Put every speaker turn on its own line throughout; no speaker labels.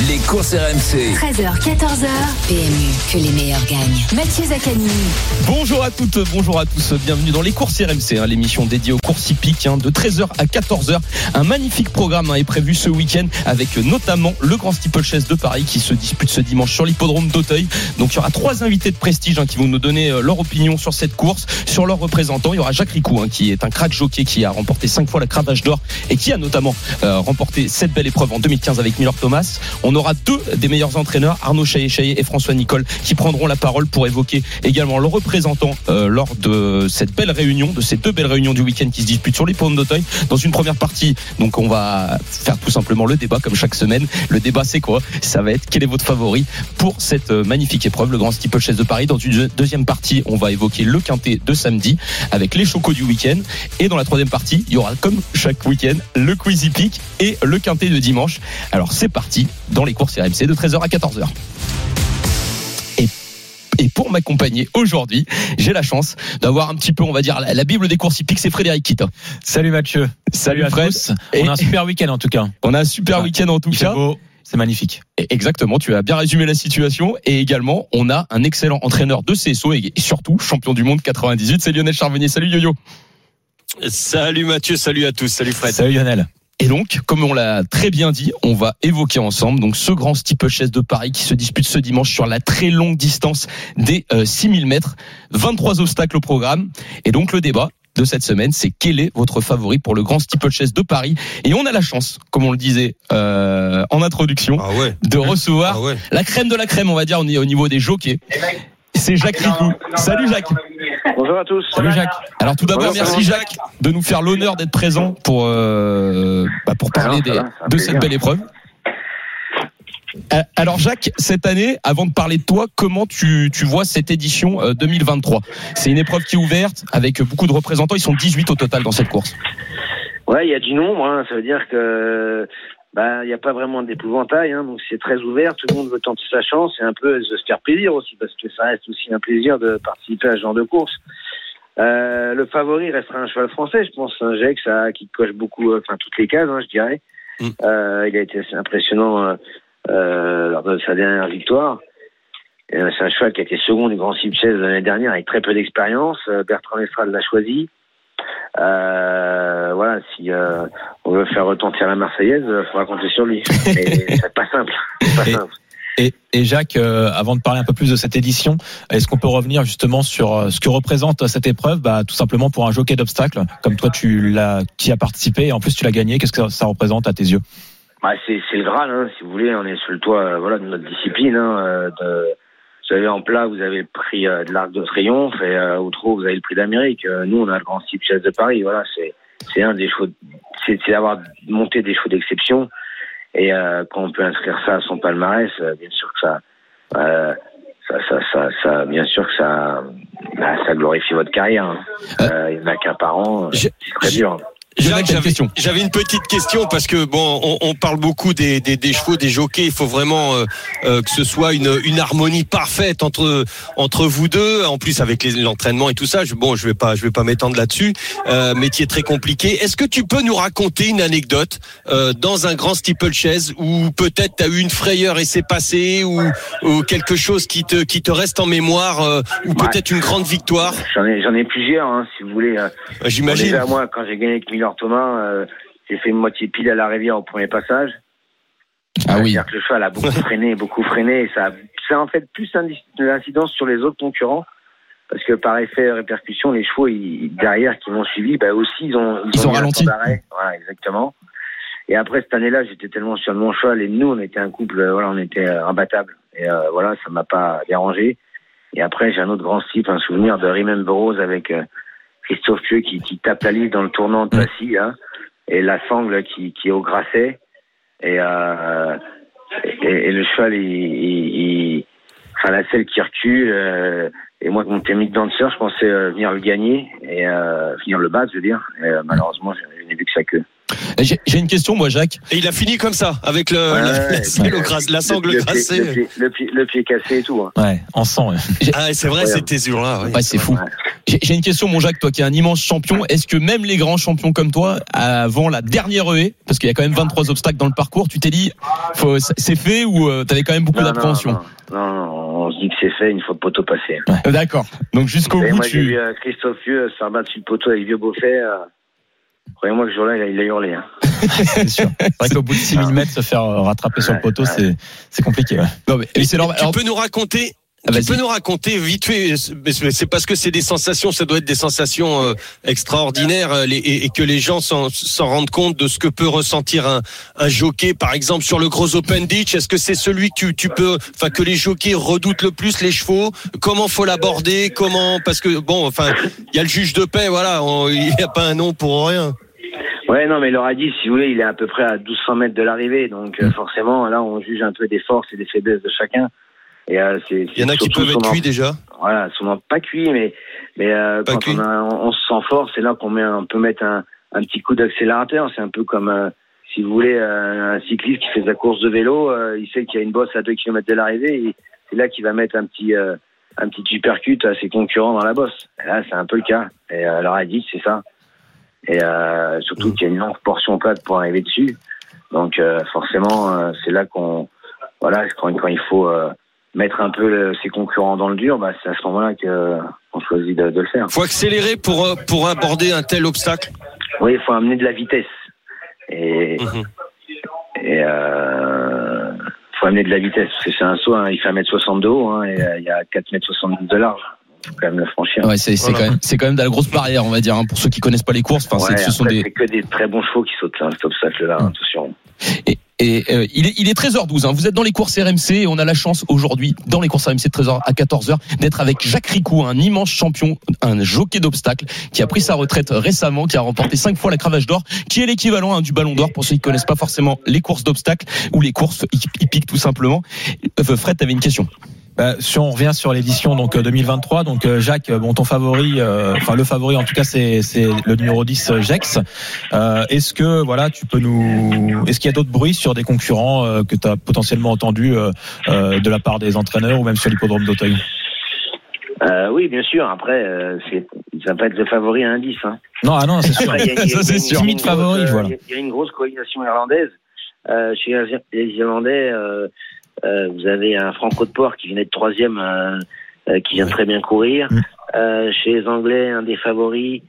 Les courses RMC.
13h, 14h. PMU, que les meilleurs gagnent. Mathieu Zaccani.
Bonjour à toutes, bonjour à tous. Bienvenue dans les courses RMC, hein, l'émission dédiée aux courses hippiques hein, de 13h à 14h. Un magnifique programme hein, est prévu ce week-end avec notamment le Grand Steeplechase de Paris qui se dispute ce dimanche sur l'hippodrome d'Auteuil. Donc il y aura trois invités de prestige qui vont nous donner euh, leur opinion sur cette course, sur leurs représentants. Il y aura Jacques Ricou qui est un crack jockey qui a remporté cinq fois la cravache d'or et qui a notamment euh, remporté cette belle épreuve en 2015 avec Miller Thomas. On aura deux des meilleurs entraîneurs, Arnaud Chaillet-Chaillet et François Nicole, qui prendront la parole pour évoquer également leurs représentants euh, lors de cette belle réunion, de ces deux belles réunions du week-end qui se disputent sur les ponts d'Auteuil. Dans une première partie, donc on va faire tout simplement le débat comme chaque semaine. Le débat c'est quoi? Ça va être quel est votre favori pour cette euh, magnifique épreuve, le Grand Steeplechase de Paris? Dans une deuxième partie, on va évoquer le quintet de samedi avec les chocos du week-end. Et dans la troisième partie, il y aura comme chaque week-end le quizy peak et le quintet de dimanche. Alors c'est parti dans les courses RMC de 13h à 14h. Et et pour m'accompagner aujourd'hui, j'ai la chance d'avoir un petit peu, on va dire, la, Bible des courses hippiques, c'est Frédéric Kita.
Salut Mathieu.
Salut, à tous.
On a un super week-end en tout cas.
On a un super week-end en tout cas.
C'est magnifique.
exactement, tu as bien résumé la situation. Et également, on a un excellent entraîneur de CSO et surtout champion du monde 98, c'est Lionel Charvenier. Salut Yo-Yo.
Salut Mathieu, salut à tous, salut Fred.
Salut Lionel.
Et donc, comme on l'a très bien dit, on va évoquer ensemble donc ce grand steeplechase de Paris qui se dispute ce dimanche sur la très longue distance des 6000 euh, mètres. 23 obstacles au programme. Et donc le débat de cette semaine, c'est quel est votre favori pour le grand steeplechase de Paris? Et on a la chance, comme on le disait euh, en introduction,
ah ouais.
de recevoir
ah ouais.
la crème de la crème, on va dire, au niveau des jockeys. C'est Jacques Ricou. Salut Jacques.
Bonjour à tous.
Salut Jacques. Alors tout d'abord, merci Jacques de nous faire l'honneur d'être présent pour euh, bah, pour parler des, de cette belle épreuve. Euh, Alors Jacques, cette année, avant de parler de toi, comment tu, tu vois cette édition 2023 C'est une épreuve qui est ouverte avec beaucoup de représentants. Ils sont 18 au total dans cette course.
Ouais, il y a du nombre. Hein. Ça veut dire que bah il n'y a pas vraiment d'épouvantail, hein, donc c'est très ouvert, tout le monde veut tenter sa chance et un peu se faire plaisir aussi, parce que ça reste aussi un plaisir de participer à ce genre de course. Euh, le favori restera un cheval français, je pense, un Jacques, ça, qui coche beaucoup, euh, enfin toutes les cases, hein, je dirais. Mm. Euh, il a été assez impressionnant euh, euh lors de sa dernière victoire. C'est un cheval qui a été second du Grand Cipchès l'année dernière avec très peu d'expérience. Bertrand Estrade l'a choisi. Euh, voilà, si euh, veut faire retentir la Marseillaise, il faudra compter sur lui. C'est pas simple. Pas
et,
simple.
Et, et, Jacques, euh, avant de parler un peu plus de cette édition, est-ce qu'on peut revenir justement sur euh, ce que représente cette épreuve? Bah, Tout simplement pour un jockey d'obstacles, comme toi tu l'as, qui a participé et en plus tu l'as gagné, qu'est-ce que ça représente à tes yeux?
Bah, c'est, c'est le Graal, hein, si vous voulez. On est sur le toit euh, voilà, de notre discipline. Hein, de, vous avez en plat, vous avez le prix euh, de l'Arc de Triomphe et euh, au trot, vous avez le prix d'Amérique. Euh, nous, on a le Grand Chasse de Paris. Voilà, c'est c'est un des chevaux, c'est, d'avoir monté des chevaux d'exception. Et euh, quand on peut inscrire ça à son palmarès, euh, bien sûr que ça, euh, ça, ça, ça, ça, bien sûr que ça, bah, ça glorifie votre carrière. Hein. Euh, il n'y en a qu'un par an, c'est très dur.
Jacques, j'avais, une petite question parce que bon, on, on parle beaucoup des, des, des, chevaux, des jockeys. Il faut vraiment euh, euh, que ce soit une, une harmonie parfaite entre entre vous deux. En plus avec l'entraînement et tout ça. Je, bon, je vais pas je vais pas m'étendre là-dessus. Euh, métier très compliqué. Est-ce que tu peux nous raconter une anecdote euh, dans un grand steeplechase où peut-être tu as eu une frayeur et c'est passé ou, ou quelque chose qui te qui te reste en mémoire euh, ou peut-être une grande victoire?
J'en ai j'en ai plusieurs, hein, si vous voulez.
J'imagine.
À moi, quand j'ai gagné avec Thomas, euh, j'ai fait une moitié pile à la rivière au premier passage.
Ah oui.
Que le cheval a beaucoup freiné, beaucoup freiné. Et ça, ça a en fait plus d'incidence sur les autres concurrents. Parce que par effet répercussion, les chevaux ils, derrière qui m'ont suivi, bah aussi ils ont
ils, ils ont, ont ralenti.
Voilà, exactement. Et après cette année-là, j'étais tellement sur mon cheval et nous on était un couple, voilà, on était imbattable. Et euh, voilà, ça m'a pas dérangé. Et après j'ai un autre grand style, un souvenir de Remember Rose avec euh, Christophe Pieux qui, qui, tape la liste dans le tournant de Passy, là, et la sangle qui, qui est au grasset. Et, euh, et, et, le cheval, il, il, il, enfin la selle qui recule. Euh, et moi, mon technique danseur, je pensais euh, venir le gagner et euh, finir le battre, je veux dire. Et, euh, malheureusement, je n'ai vu que sa queue.
J'ai j'ai une question, moi, Jacques.
Et il a fini comme ça, avec le,
Ouais,
la,
ouais,
la,
ouais.
le gras- la sangle
le, pied, le, pied, le, pied, le pied cassé et tout. hein.
Ouais, en sang. ouais.
Ah, c'est vrai, c'était ce jour-là. oui.
Ouais, c'est fou. J'ai j'ai une question, mon Jacques, toi qui es un immense champion. Est-ce que même les grands champions comme toi, avant la dernière haie, parce qu'il y a quand même 23 obstacles dans le parcours, tu t'es dit, faut- c'est fait ou euh, t'avais quand même beaucoup d'appréhension?
non, non, non, on se dit que c'est fait, une fois le poteau passé.
Euh, D'accord. Donc jusqu'au bout,
moi, j'ai
tu.
vu euh, Christophe Vieux se faire battre sur le poteau avec Vieux Beaufait. Euh, Croyez-moi que ce jour-là, il a, il a hurlé. Hein.
C'est sûr. C'est vrai qu'au bout de 6000 mètres, se faire euh, rattraper sur le poteau, c'est c'est compliqué. ouais.
Non, mais, mais c'est normal.
Tu
Alors,
peux nous raconter
Ah,
tu peux nous raconter vite fait, mais c'est parce que c'est des sensations, ça doit être des sensations euh, extraordinaires euh, les- et, et que les gens s'en s'en rendent compte de ce que peut ressentir un, un jockey, par exemple sur le gros Open Ditch. Est-ce que c'est celui que tu, tu peux, enfin que les jockeys redoutent le plus les chevaux? Comment faut l'aborder? Comment? Parce que bon, enfin, il y a le juge de paix, voilà, il n'y a pas un nom pour rien.
Ouais, non, mais a dit, si vous voulez, il est à peu près à 1200 mètres de l'arrivée. Donc,
Mm.
euh, forcément, là, on juge un peu des forces et des faiblesses de chacun. Et euh, c'est,
Il y en a qui peuvent être cuits déjà.
voilà, souvent pas cuit, mais mais euh, quand
cuit.
on, a, on, on se sent fort, c'est là qu'on met, on peut mettre un, un petit coup d'accélérateur. C'est un peu comme, euh, si vous voulez, euh, un cycliste qui fait sa course de vélo, euh, il sait qu'il y a une bosse à 2 km de l'arrivée, et c'est là qu'il va mettre un petit euh, un petit supercut à ses concurrents dans la bosse. Et là, c'est un peu le cas. Et euh, leur a dit, c'est ça. Et euh, surtout qu'il y a une longue portion plate pour arriver dessus. Donc euh, forcément, euh, c'est là qu'on, voilà, quand, quand il faut euh, mettre un peu le- ses concurrents dans le dur, bah, c'est à ce moment-là que on choisit de, de le faire.
Faut accélérer pour euh, pour aborder un tel obstacle?
Oui, il faut amener de la vitesse. Et, et euh, faut amener de la vitesse. Parce que c'est un saut, hein, il fait 1m60 de haut, hein, et il y a 4m70 de large. Faut quand même le franchir.
Ouais, c'est
Voilà.
quand même c'est quand même de la grosse barrière, on va dire, hein, pour ceux qui connaissent pas les courses. Enfin,
Ouais,
ce sont des
que des très bons chevaux qui sautent là, cet obstacle-là, hein, attention.
Et, et, euh, il, est, il est 13h12. hein. Vous êtes dans les courses RMC et on a la chance aujourd'hui, dans les courses RMC de 13h à 14h, d'être avec Jacques Ricou, un immense champion, un jockey d'obstacles, qui a pris sa retraite récemment, qui a remporté cinq fois la cravache d'or, qui est l'équivalent hein, du ballon d'or pour ceux qui connaissent pas forcément les courses d'obstacles ou les courses hippiques tout simplement. Euh, Fred, t'avais une question.
Bah, si on revient sur l'édition donc euh, 2023, donc euh, Jacques, euh, bon ton favori, euh, enfin le favori en tout cas c'est c'est le numéro 10 euh, Jex. Euh, est-ce que voilà tu peux nous, est-ce qu'il y a d'autres bruits sur des concurrents euh, que tu as potentiellement entendu euh, euh, de la part des entraîneurs ou même sur l'hippodrome d'Auteuil?
Euh, oui, bien sûr. Après, euh, c'est, ça va pas être le favori à 10. Hein.
Non, ah non c'est sûr.
C'est sûr.
il euh,
voilà.
Il y y a une grosse coalition irlandaise. Euh, chez les Irlandais, euh, euh, vous avez un Franco de Port qui vient d'être troisième, euh, euh, qui vient très bien courir.
Mm.
Euh, chez les Anglais, un des favoris,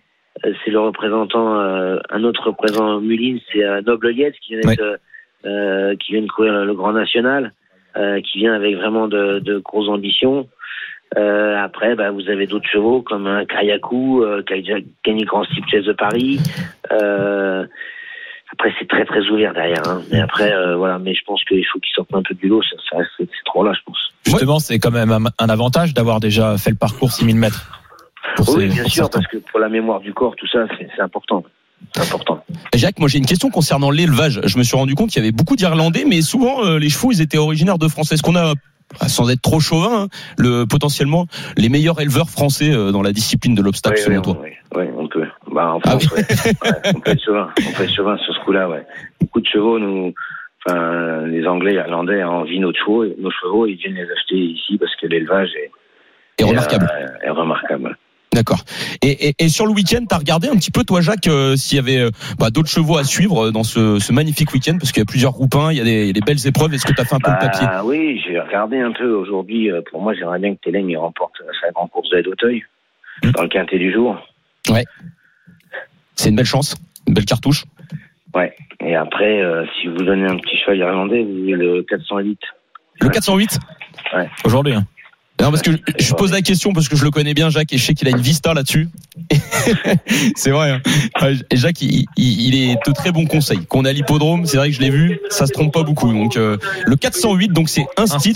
euh, c'est le représentant, euh, un autre représentant Mullins, c'est euh, Noble Yates qui vient euh, euh, qui vient de courir le, Grand National, euh, qui vient avec vraiment de, de grosses ambitions. Euh, après, bah, vous avez d'autres chevaux comme un Kayaku, euh, qui a déjà gagné le Grand Steeplechase de Paris. Euh, après, c'est très très ouvert derrière. Hein. Mais après, euh, voilà. Mais je pense qu'il faut qu'ils sortent un peu du lot. Ça, ça reste ces trois-là, je pense.
Justement, c'est quand même un, un avantage d'avoir déjà fait le parcours 6000 mètres. Pour
oui,
ces-
bien
pour
sûr,
certains.
parce que pour la mémoire du corps, tout ça, c'est c'est important. C'est important.
Jacques, moi j'ai une question concernant l'élevage. Je me suis rendu compte qu'il y avait beaucoup d'Irlandais, mais souvent euh, les chevaux ils étaient originaires de France. Est-ce qu'on a ah, sans être trop chauvin, hein, le, potentiellement les meilleurs éleveurs français euh, dans la discipline de l'obstacle
Oui,
selon
oui,
toi
oui, oui, on peut. Bah, en
Ah
France, ouais. Ouais, on être chauvin. On être chauvin sur ce coup-là, ouais. Beaucoup de chevaux, nous, enfin, les Anglais, Irlandais envient nos chevaux, nos chevaux, ils viennent les acheter ici parce que l'élevage est,
Et remarquable.
euh, est remarquable.
D'accord. Et, et, et sur le week-end, t'as regardé un petit peu toi, Jacques, euh, s'il y avait euh, bah, d'autres chevaux à suivre dans ce, ce magnifique week-end, parce qu'il y a plusieurs groupes 1, il y a des, belles épreuves. Est-ce que t'as fait un peu le papier?
Bah, oui, j'ai regardé un peu aujourd'hui. Pour moi, j'aimerais bien que Télène remporte sa grande course d'aide d'Auteuil
Hmm.
dans le quintet du jour.
C'est une belle chance, une belle cartouche.
Ouais. Et après, euh, si vous donnez un petit cheval irlandais, vous avez le 408.
Le 408
Aujourd'hui. hein.
Non, parce que je, je pose la question parce que je le connais bien, Jacques, et je sais qu'il a une vista là-dessus. c'est vrai. Hein. Ouais, Et Jacques, il, il- il est de très bons conseils. Qu'on a l'hippodrome, c'est vrai que je l'ai vu, ça se trompe pas beaucoup. Donc euh, le 408, donc c'est un stit.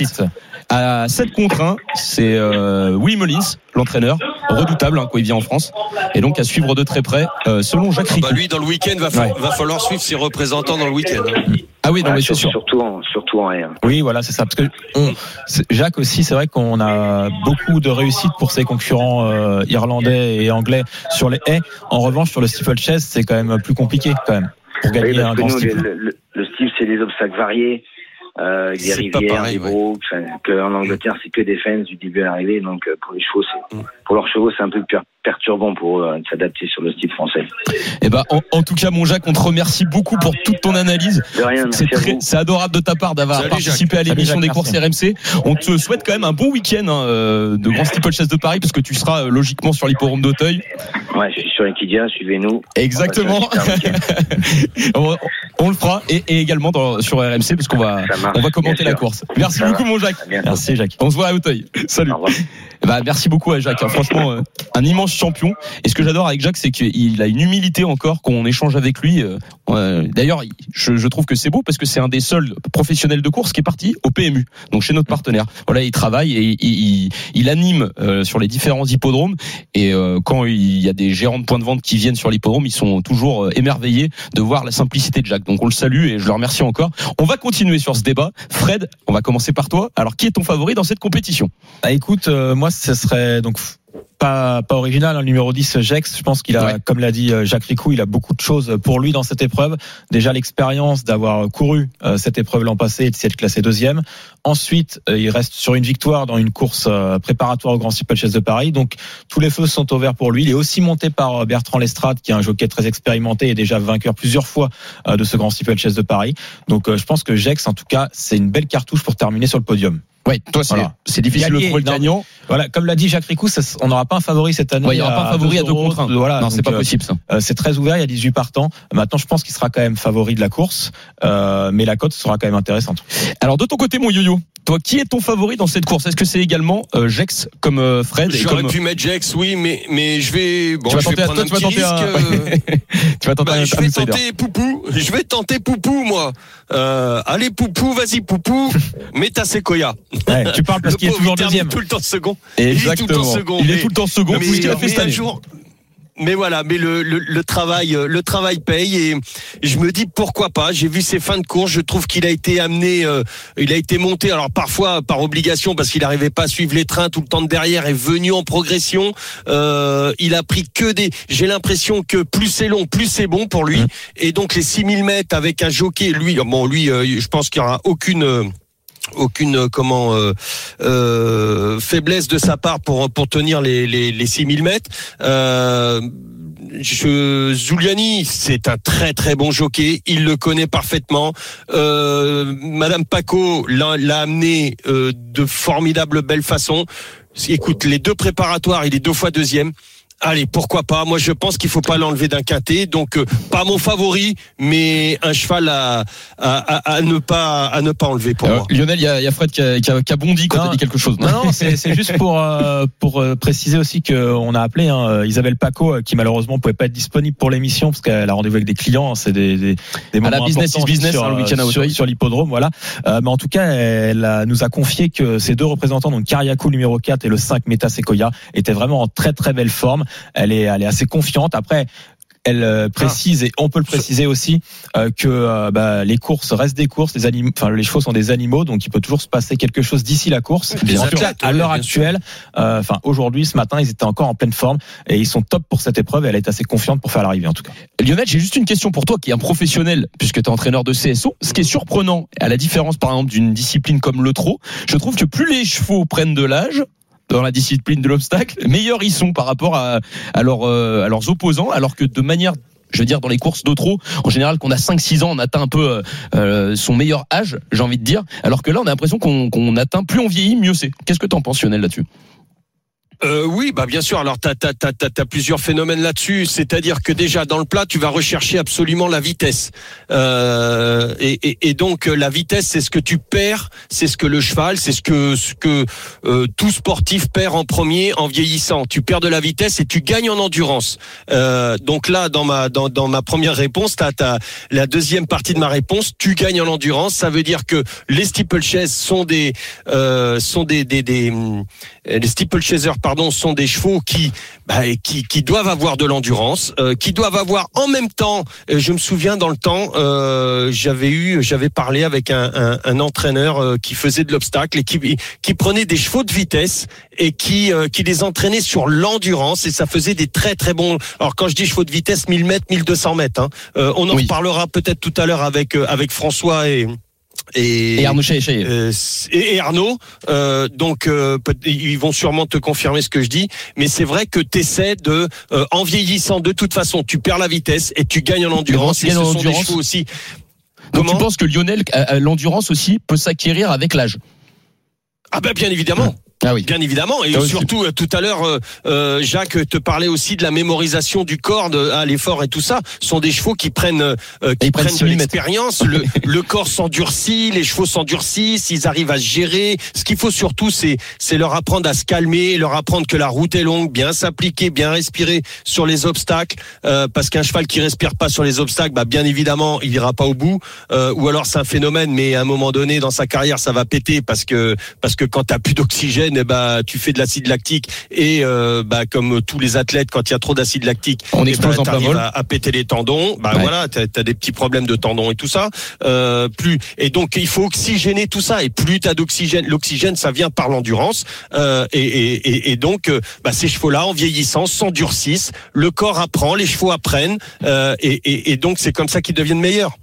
À 7 contre 1. C'est euh, Willy Mullins, l'entraîneur, redoutable hein, quand il vient en France, et donc à suivre de très près, euh, selon Jacques Ricou.
Bah lui, dans le week-end, va, fa-
Ouais.
va falloir suivre ses représentants dans le week-end.
Ah oui, non mais c'est sûr.
Surtout en, surtout en R.
Oui, voilà, c'est ça. Parce que on- Jacques aussi, c'est vrai qu'on a beaucoup de réussite pour ses concurrents euh, irlandais et anglais sur les haies. En revanche, sur le steeplechase, c'est quand même plus compliqué, quand même. pour gagner
Oui, parce
un
que
grand
nous,
steeple.
le, le, le style, c'est des obstacles variés, euh, des rivières,
pareil,
des
ouais.
que en Angleterre, c'est que des fens du début à l'arrivée. Donc, euh, pour les chevaux, c'est,
Mm.
Pour leurs chevaux, c'est un peu per- perturbant pour eux euh, de s'adapter sur le style français.
Eh ben, en, en tout cas, mon Jacques, on te remercie beaucoup pour toute ton analyse.
De rien,
C'est très- c'est adorable de ta part d'avoir
Salut,
participé à
Salut,
l'émission
Jacques,
des courses RMC. On te souhaite quand même un bon week-end hein, euh, de Grand Steeple Chess de Paris parce que tu seras euh, logiquement sur l'hippodrome d'Auteuil.
Ouais, je suis sur Equidia, suivez-nous.
Exactement.
On
le fera et, et également dans- sur RMC parce qu'on va on va commenter la course. Merci
Ça
beaucoup
va.
mon Jacques.
Merci Jacques.
On se voit à Auteuil. Salut.
Au revoir.
Bah, merci beaucoup à Jacques. hein. Franchement, euh, un immense champion. Et ce que j'adore avec Jacques, c'est qu'il a une humilité encore qu'on échange avec lui. Euh, D'ailleurs, je, trouve que c'est beau parce que c'est un des seuls professionnels de course qui est parti au PMU, donc chez notre partenaire. Voilà, il travaille et il, anime euh, sur les différents hippodromes. Et quand il y a des gérants de points de vente qui viennent sur l'hippodrome, ils sont toujours émerveillés de voir la simplicité de Jacques. Donc on le salue et je le remercie encore. On va continuer sur ce débat. Fred, on va commencer par toi. Alors, qui est ton favori dans cette compétition?
Bah, écoute, euh, moi, ce serait donc pas, pas original, hein, le numéro 10, Jex. Je pense qu'il a,
Ouais.
comme l'a dit euh, Jacques Ricou, il a beaucoup de choses pour lui dans cette épreuve. Déjà l'expérience d'avoir couru euh, cette épreuve l'an passé et de s'être classé deuxième. Ensuite, euh, il reste sur une victoire dans une course euh, préparatoire au Grand Steeple Chess de Paris. Donc, tous les feux sont au vert pour lui. Il est aussi monté par euh, Bertrand Lestrade, qui est un jockey très expérimenté et déjà vainqueur plusieurs fois euh, de ce Grand Steeple Chess de Paris. Donc, euh, je pense que Jex, en tout cas, c'est une belle cartouche pour terminer sur le podium.
Ouais, toi c'est
Voilà.
c'est difficile de trouver le gagnant.
Voilà, comme l'a dit Jacques Ricou, ça- on n'aura pas un favori cette année.
Ouais, il y aura pas un favori à deux contre un.
Voilà,
non, c'est pas
euh,
possible ça.
euh, c'est très ouvert, il y a 18 partants. Maintenant, je pense qu'il sera quand même favori de la course, euh, mais la cote sera quand même intéressante.
Alors de ton côté, mon toi, qui est ton favori dans cette course? Est-ce que c'est également euh, Jex comme euh, Fred
J'aurais
comme...
pu mettre Jex, oui, mais, mais je vais, bon,
Tu vas
je vais
tenter,
prendre
toi,
un
tu vas
petit
tenter
risque.
un, tu vas tenter
bah,
un,
je vais tenter Poupou. Je vais tenter Poupou, moi. Euh, allez, Poupou, vas-y, Poupou. Mets ta séquoia.
Ouais, tu parles parce qu'il est toujours deuxième.
tout le temps second. Il est tout le
Exactement.
temps second.
Il est
mais-
tout le temps second.
mais-
fait
mais
cette
un jour- mais voilà, mais le, le, le travail, euh, le travail paye et je me dis pourquoi pas. J'ai vu ses fins de course, je trouve qu'il a été amené, euh, il a été monté. Alors parfois par obligation parce qu'il n'arrivait pas à suivre les trains tout le temps de derrière, est venu en progression. Euh, il a pris que des. J'ai l'impression que plus c'est long, plus c'est bon pour lui. Et donc les 6000 mètres avec un jockey, lui, bon lui, euh, je pense qu'il y aura aucune. Aucune euh, comment euh, euh, faiblesse de sa part pour pour tenir les les, les 6000 mètres. Euh, je, Zuliani, c'est un très très bon jockey. Il le connaît parfaitement. Euh, Madame Paco l'a amené euh, de formidables belles façons. Écoute, les deux préparatoires, il est deux fois deuxième. Allez, pourquoi pas? Moi, je pense qu'il faut pas l'enlever d'un quintet. Donc, euh, pas mon favori, mais un cheval à, à, à, à ne pas à ne pas enlever pour
Euh,
moi.
Lionel, il y a, il y a Fred qui a, qui a- qui a bondi quand t'as dit quelque chose.
Non, non, c'est c'est juste pour euh, pour préciser aussi que on a appelé hein, Isabelle Paco qui malheureusement pouvait pas être disponible pour l'émission parce qu'elle a rendez-vous avec des clients. hein, C'est des, des, des
À la
moments
business is
importants
business,
sur,
hein, le week-end à
sur, l'hippodrome, voilà. Euh, mais en tout cas, elle a- nous a confié que ces deux représentants, donc Kariakou numéro 4 et le 5 Meta Sequoia, étaient vraiment en très très belle forme. Elle est elle est assez confiante. Après. Elle euh, précise et on peut le préciser aussi euh, que euh, bah, les courses restent des courses, les animaux, enfin les chevaux sont des animaux, donc il peut toujours se passer quelque chose d'ici la course. Cas,
athlètes,
à l'heure actuelle, euh, enfin aujourd'hui, ce matin, ils étaient encore en pleine forme et ils sont top pour cette épreuve. Et elle est assez confiante pour faire l'arrivée en tout cas.
Lionel, j'ai juste une question pour toi qui est un professionnel puisque tu es entraîneur de CSO. Ce qui est surprenant, à la différence par exemple d'une discipline comme le trot, je trouve que plus les chevaux prennent de l'âge dans la discipline de l'obstacle, meilleurs ils sont par rapport à, à, leurs, euh, à leurs opposants, alors que de manière je veux dire dans les courses de trot, en général qu'on a 5-6 ans, on atteint un peu euh, euh, son meilleur âge, j'ai envie de dire, alors que là on a l'impression qu'on atteint, plus on vieillit, mieux c'est. Qu'est-ce que t'en penses Lionel là-dessus?
Euh, oui, bah bien sûr. Alors t'as t'as t'as t'as, t'as plusieurs phénomènes là-dessus. C'est-à-dire que déjà dans le plat, tu vas rechercher absolument la vitesse. Euh, et, et, et donc euh, la vitesse, c'est ce que tu perds, c'est ce que le cheval, c'est ce que ce que euh, tout sportif perd en premier en vieillissant. Tu perds de la vitesse et tu gagnes en endurance. Euh, donc là, dans ma dans dans ma première réponse, t'as t'as la deuxième partie de ma réponse. Tu gagnes en endurance. Ça veut dire que les steeplechase sont des euh, sont des des, des les steeplechasers pardon, sont des chevaux qui, bah, qui, qui doivent avoir de l'endurance, euh, qui doivent avoir en même temps. euh, je me souviens dans le temps, euh, j'avais eu, j'avais parlé avec un, un, un entraîneur qui faisait de l'obstacle et qui, qui prenait des chevaux de vitesse et qui, euh, qui les entraînait sur l'endurance et ça faisait des très très bons. Alors quand je dis chevaux de vitesse, 1000 mètres, 1200 mètres. Hein, on en
Oui.
reparlera peut-être tout à l'heure avec avec François et et,
Et Arnaud Chaillet.
euh, et, et Arnaud. Euh, donc, euh, ils vont sûrement te confirmer ce que je dis. Mais c'est vrai que tu essaies de, euh, en vieillissant, de toute façon, tu perds la vitesse et tu gagnes en endurance.
tu
Et
gagnes
ce
en
sont des
endurance.
chevaux aussi.
Donc tu
Comment
penses que Lionel, euh, euh, l'endurance aussi peut s'acquérir avec l'âge?
Ah ben bien évidemment.
Ah oui.
Bien évidemment, et
Ah oui,
surtout euh, tout à l'heure, euh, euh, Jacques te parlait aussi de la mémorisation du corps de, à l'effort et tout ça. Ce sont des chevaux qui prennent, euh, qui
Ils prennent
prennent
6
de
000 mètres.
l'expérience. Le, le corps s'endurcit, les chevaux s'endurcissent, ils arrivent à se gérer. Ce qu'il faut surtout, c'est c'est leur apprendre à se calmer, leur apprendre que la route est longue, bien s'appliquer, bien respirer sur les obstacles, euh, parce qu'un cheval qui respire pas sur les obstacles, bah bien évidemment, il ira pas au bout. Euh, ou alors c'est un phénomène, mais à un moment donné dans sa carrière, ça va péter parce que parce que quand t'as plus d'oxygène, eh bah tu fais de l'acide lactique et euh, bah comme tous les athlètes, quand il y a trop d'acide lactique,
On
eh
explose
ben,
en plein vol.
À, à péter les tendons. Bah
Ouais.
voilà, t'as as des petits problèmes de tendons et tout ça. Euh, plus et donc il faut oxygéner tout ça. Et plus t'as d'oxygène, l'oxygène ça vient par l'endurance. Euh, et, et, et, donc euh, bah, ces chevaux-là, en vieillissant, s'endurcissent. Le corps apprend, les chevaux apprennent. Euh, et, et, et donc c'est comme ça qu'ils deviennent meilleurs.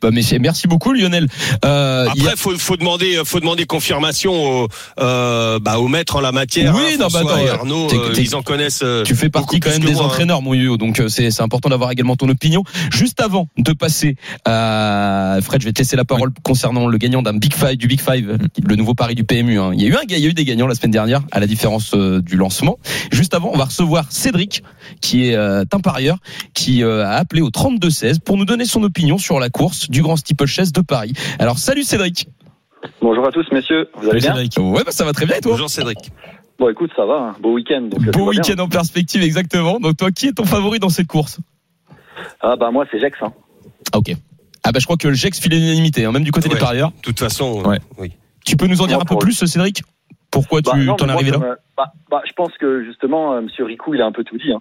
Bah, mais c'est- merci beaucoup Lionel. Euh, a-
Après, faut, faut demander, faut demander confirmation au, euh, bah, au maître en la matière.
Oui,
hein,
non, bah,
et Arnaud,
t'es-
euh,
t'es-
ils en connaissent. euh,
Tu fais partie quand même des
moi, hein.
entraîneurs, mon yo. Donc euh, c'est c'est important d'avoir également ton opinion. Juste avant de passer à Fred, je vais te laisser la parole concernant le gagnant d'un Big Five, du Big Five, le nouveau pari du PMU. hein. Il y a eu un, il y a eu des gagnants la semaine dernière, à la différence euh, du lancement. Juste avant, on va recevoir Cédric, qui est euh, un parieur, qui euh, a appelé au 32 16 pour nous donner son opinion sur la course du Grand Steeplechase de Paris. Alors salut Cédric.
Bonjour à tous, messieurs. Vous allez bien
Cédric.
Ouais, bah ça va très bien et toi
Bonjour Cédric.
Bon, écoute, ça va. hein. Beau week-end. donc, euh,
Beau week-end en perspective, exactement. Donc toi, qui est ton favori dans cette course?
Ah bah moi, c'est Jex. Hein.
Ah, ok. Ah bah je crois que le Gex file l'unanimité, hein, même du côté des parieurs.
De toute façon,
Ouais.
oui.
Tu peux nous en dire
Moi,
un peu plus, Cédric? Pourquoi
Bah,
tu
non,
t'en es arrivé là?
euh, bah, bah, Je pense que justement, euh, Monsieur Ricou, il a un peu tout dit. Hein.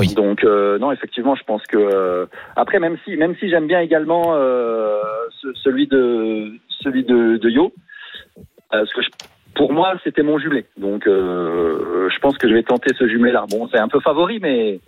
Oui.
Donc euh, non, effectivement, je pense que euh, après, même si, même si j'aime bien également euh, ce- celui de celui de, de Yo, euh, parce que je- pour moi, c'était mon jumelé. Donc euh, je pense que je vais tenter ce jumelé-là. Bon, c'est un peu favori, mais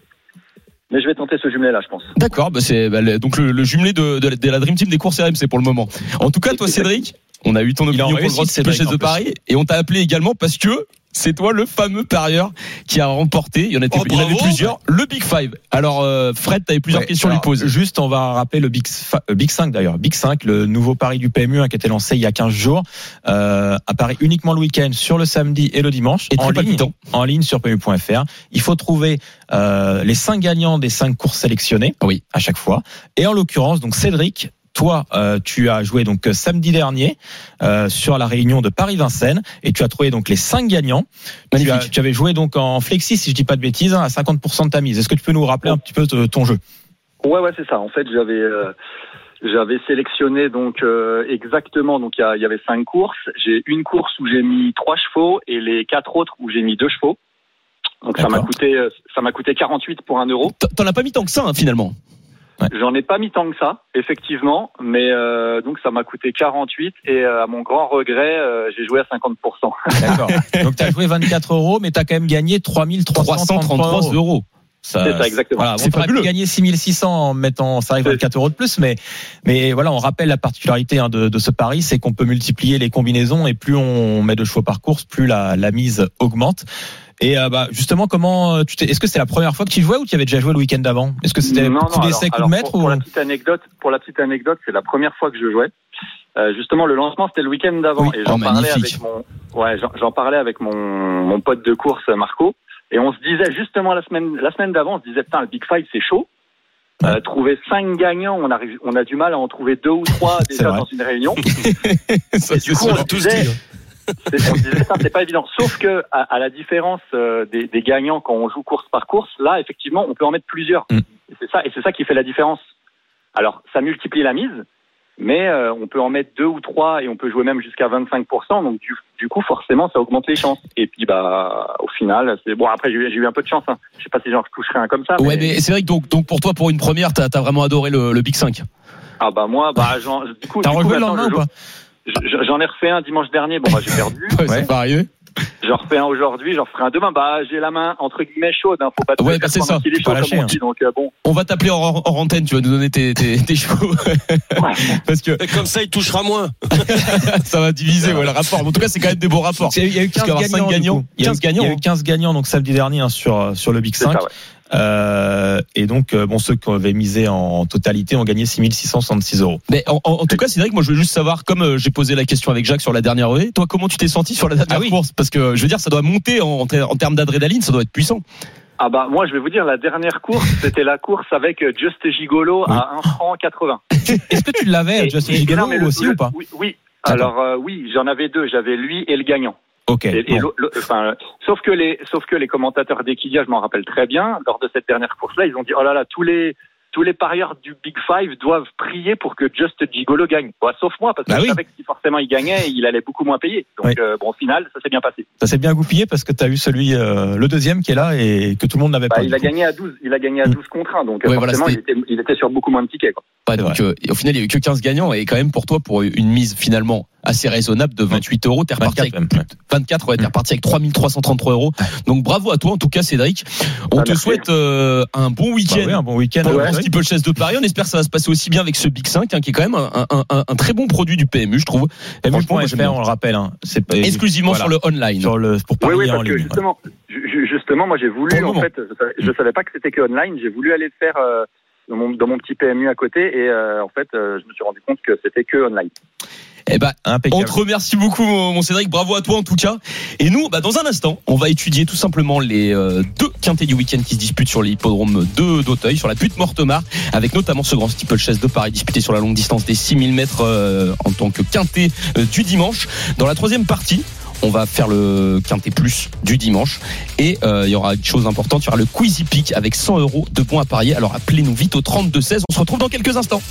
mais je vais tenter ce jumelé-là, je pense.
D'accord, bah c'est bah, donc le, le jumelé de, de, de la Dream Team des courses RMC pour le moment. En tout cas, toi, Cédric, on a eu ton opinion pour le Grand de. Paris et on t'a appelé également parce que c'est toi le fameux parieur qui a remporté. Il y en, était,
Oh,
il y en avait plusieurs. Le Big Five. Alors, euh, Fred, t'avais plusieurs
Ouais,
questions à lui poser.
Juste, on va rappeler le Big, euh, Big 5 d'ailleurs. Big 5, le nouveau pari du PMU hein, qui a été lancé il y a 15 jours. Euh, un pari uniquement le week-end sur le samedi et le dimanche.
Et
en ligne, en ligne sur PMU.fr. Il faut trouver euh, les 5 gagnants des 5 courses sélectionnées.
Oui.
À chaque fois. Et en l'occurrence, donc Cédric, toi, euh, tu as joué donc euh, samedi dernier euh, sur la réunion de Paris-Vincennes et tu as trouvé donc les 5 gagnants. Tu,
Magnifique.
as- tu avais joué donc en flexi, si je dis pas de bêtises, hein, à 50% de ta mise. Est-ce que tu peux nous rappeler un petit peu de- ton jeu?
Ouais, ouais, c'est ça. En fait, j'avais euh, j'avais sélectionné donc euh, exactement. Donc il y, avait cinq courses. J'ai une course où j'ai mis trois chevaux et les quatre autres où j'ai mis deux chevaux. Donc ça m'a coûté ça m'a coûté 48 pour un euro.
T'en- T'en as pas mis tant que ça, hein, finalement.
J'en ai pas mis tant que ça, effectivement, mais euh, donc ça m'a coûté 48 et euh, à mon grand regret, euh, j'ai joué à 50
D'accord. donc tu as joué 24 euros, mais tu as quand même gagné 3333
333
euros. Ça,
C'est ça, exactement.
Voilà,
C'est
on
fabuleux.
gagner 6600 en mettant, ça arrive
C'est-
24 euros de plus, mais, mais voilà, on rappelle la particularité hein, de, de ce pari, c'est qu'on peut multiplier les combinaisons et plus on met de chevaux par course, plus la, la mise augmente. Et euh, bah, justement, comment euh, tu t'es, est-ce que c'est la première fois que tu jouais ou tu avais déjà joué le week-end d'avant? Est-ce que c'était
Non, non,
d'essai,
alors- alors,
maître
pour,
ou
pour la petite anecdote, pour la petite anecdote, c'est la première fois que je jouais. Euh, justement, le lancement c'était le week-end d'avant
Oui,
et
oh,
j'en parlais
magnifique.
avec mon, ouais, j'en- parlais avec mon, mon pote de course Marco et on se disait justement la semaine, la semaine d'avant, on se disait putain le Big Five c'est chaud. Euh, trouver cinq gagnants, on arrive, on a du mal à en trouver deux ou trois déjà
vrai.
dans une réunion.
Ça,
Et
c'est
du coup, on se disait, c'est- Putain, c'est pas évident. Sauf que, à, à la différence euh, des, des gagnants quand on joue course par course, là, effectivement, on peut en mettre plusieurs.
Mm.
Et c'est ça, et c'est ça qui fait la différence. Alors, ça multiplie la mise, mais euh, on peut en mettre deux ou trois et on peut jouer même jusqu'à 25%. Donc du, du coup, forcément, ça augmente les chances. Et puis bah, au final, c'est bon. Après, j'ai eu un peu de chance. Hein. Je sais pas si j'en toucherai un comme ça.
Ouais, mais c'est vrai que donc, donc pour toi, pour une première, t'as as vraiment adoré le, le Big 5.
Ah bah moi, bah j'en, du coup,
T'as rejoué le lendemain ou
je
pas
joue- je- J'en ai refait un dimanche dernier. Bon bah j'ai perdu.
Ouais, c'est pas arrivé.
J'en refais un aujourd'hui, j'en ferai un demain. Bah, j'ai la main entre guillemets chaude. Hein. Faut pas te
Ouais,
faire
bah, c'est ça.
Faut pas lâcher,
on
hein.
Donc euh, bon.
On va t'appeler hors, hors antenne, tu vas nous donner tes, tes, tes chevaux. Parce que
Comme ça, il touchera moins.
ça va diviser ouais, le rapport. En tout cas, c'est quand même des beaux rapports.
Il y a eu- il y a eu
Parce
15
qu'avoir cinq
gagnants. Il y a eu
15 gagnants,
Il y a eu 15 gagnants donc samedi dernier hein, sur sur le Big
C'est
5.
ça, ouais.
Euh, et donc euh, bon ceux qui avaient misé en totalité ont gagné 6666 euros.
Mais en, en- en tout cas, c'est vrai que moi, je veux juste savoir, comme euh, j'ai posé la question avec Jacques sur la dernière ruée, toi, comment tu t'es senti sur la dernière
Ah oui.
course? Parce que je veux dire, ça doit monter en, en ter- en termes d'adrénaline, ça doit être puissant.
Ah bah moi, je vais vous dire, la dernière course, c'était la course avec euh, Just Gigolo à 1 franc 80.
Est-ce que tu l'avais
et-
Gigolo
non, mais le-
aussi
le-
ou pas?
Oui. Alors euh, oui, j'en avais deux. J'avais lui et le gagnant.
Ok.
Et, et
bon.
l'au- l'au- enfin, sauf que les, sauf que les commentateurs d'Equidia, je m'en rappelle très bien, lors de cette dernière course-là, ils ont dit oh là là, tous les tous les parieurs du Big Five doivent prier pour que Just Gigolo gagne. Bon, sauf moi, parce que
Bah
je
oui.
savais que si forcément il gagnait, il allait beaucoup moins payer. Donc
Oui.
euh, bon, au final, ça s'est bien passé.
Ça s'est bien goupillé parce que tu as eu celui euh, le deuxième qui est là et que tout le monde n'avait
Bah,
pas.
il a
coup.
gagné à 12, il a gagné à
Mm.
12 contre 1, donc
Ouais,
euh,
voilà,
forcément, il, était, il était sur beaucoup moins de tickets. Quoi.
Ouais, donc, euh, au final, il y a eu que 15 gagnants et quand même pour toi, pour une mise finalement assez raisonnable de 28 euros, t'es reparti
24
avec
même.
24, ouais, t'es
Mm.
reparti avec 3333 euros. Donc bravo à toi en tout cas, Cédric. On
Ah,
te
merci.
souhaite euh, un bon
Bah
week-end.
oui, un bon week-end.
Pour le
Ouais.
Grand Steeple Chess de Paris, on espère que ça va se passer aussi bien avec ce Big 5, hein, qui est quand même un, un- un- un très bon produit du PMU, je trouve. Franchement, moi.
PMU.fr, on le rappelle. Hein, c'est pas-
Exclusivement
voilà.
sur le online.
sur le pour
Oui,
parier
oui,
en
parce que
ligne.
justement, ju- ju- justement, moi j'ai voulu,
Pour le
en
moment.
fait, je savais, je savais pas que c'était que online, j'ai voulu aller le faire euh, dans, mon, dans mon petit PMU à côté et euh, en fait, euh, je me suis rendu compte que c'était que online.
Eh ben, on
Impeccable.
te remercie beaucoup, mon Cédric. Bravo à toi en tout cas. Et nous, bah, dans un instant, on va étudier tout simplement les euh, deux quintés du week-end qui se disputent sur l'hippodrome d'Auteuil, sur la butte Mortemart, avec notamment ce grand steeple chess de Paris disputé sur la longue distance des 6000 mètres euh, en tant que quintet euh, du dimanche. Dans la troisième partie, on va faire le quintet plus du dimanche et euh, il y aura une chose importante, il y aura le Quizy Peak avec 100 euros de bons à parier. Alors appelez-nous vite au 32 16. On se retrouve dans quelques instants.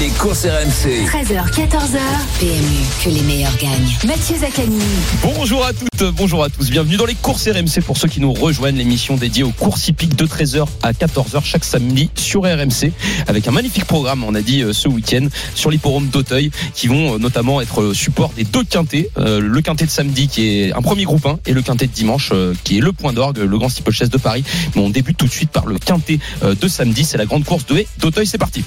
Les courses RMC.
13h, 14h. PMU, que les meilleurs gagnent. Mathieu Zaccani.
Bonjour à toutes, bonjour à tous. Bienvenue dans les courses RMC pour ceux qui nous rejoignent, l'émission dédiée aux courses hippiques de 13h à 14h chaque samedi sur RMC avec un magnifique programme, on a dit euh, ce week-end, sur l'hipporome d'Auteuil qui vont euh, notamment être euh, support des deux quintés. Euh, le quintet de samedi qui est un premier groupe 1 et le quintet de dimanche euh, qui est le point d'orgue, le grand steeple chess de Paris. Mais on débute tout de suite par le quintet euh, de samedi, c'est la grande course de haie d'Auteuil, c'est parti.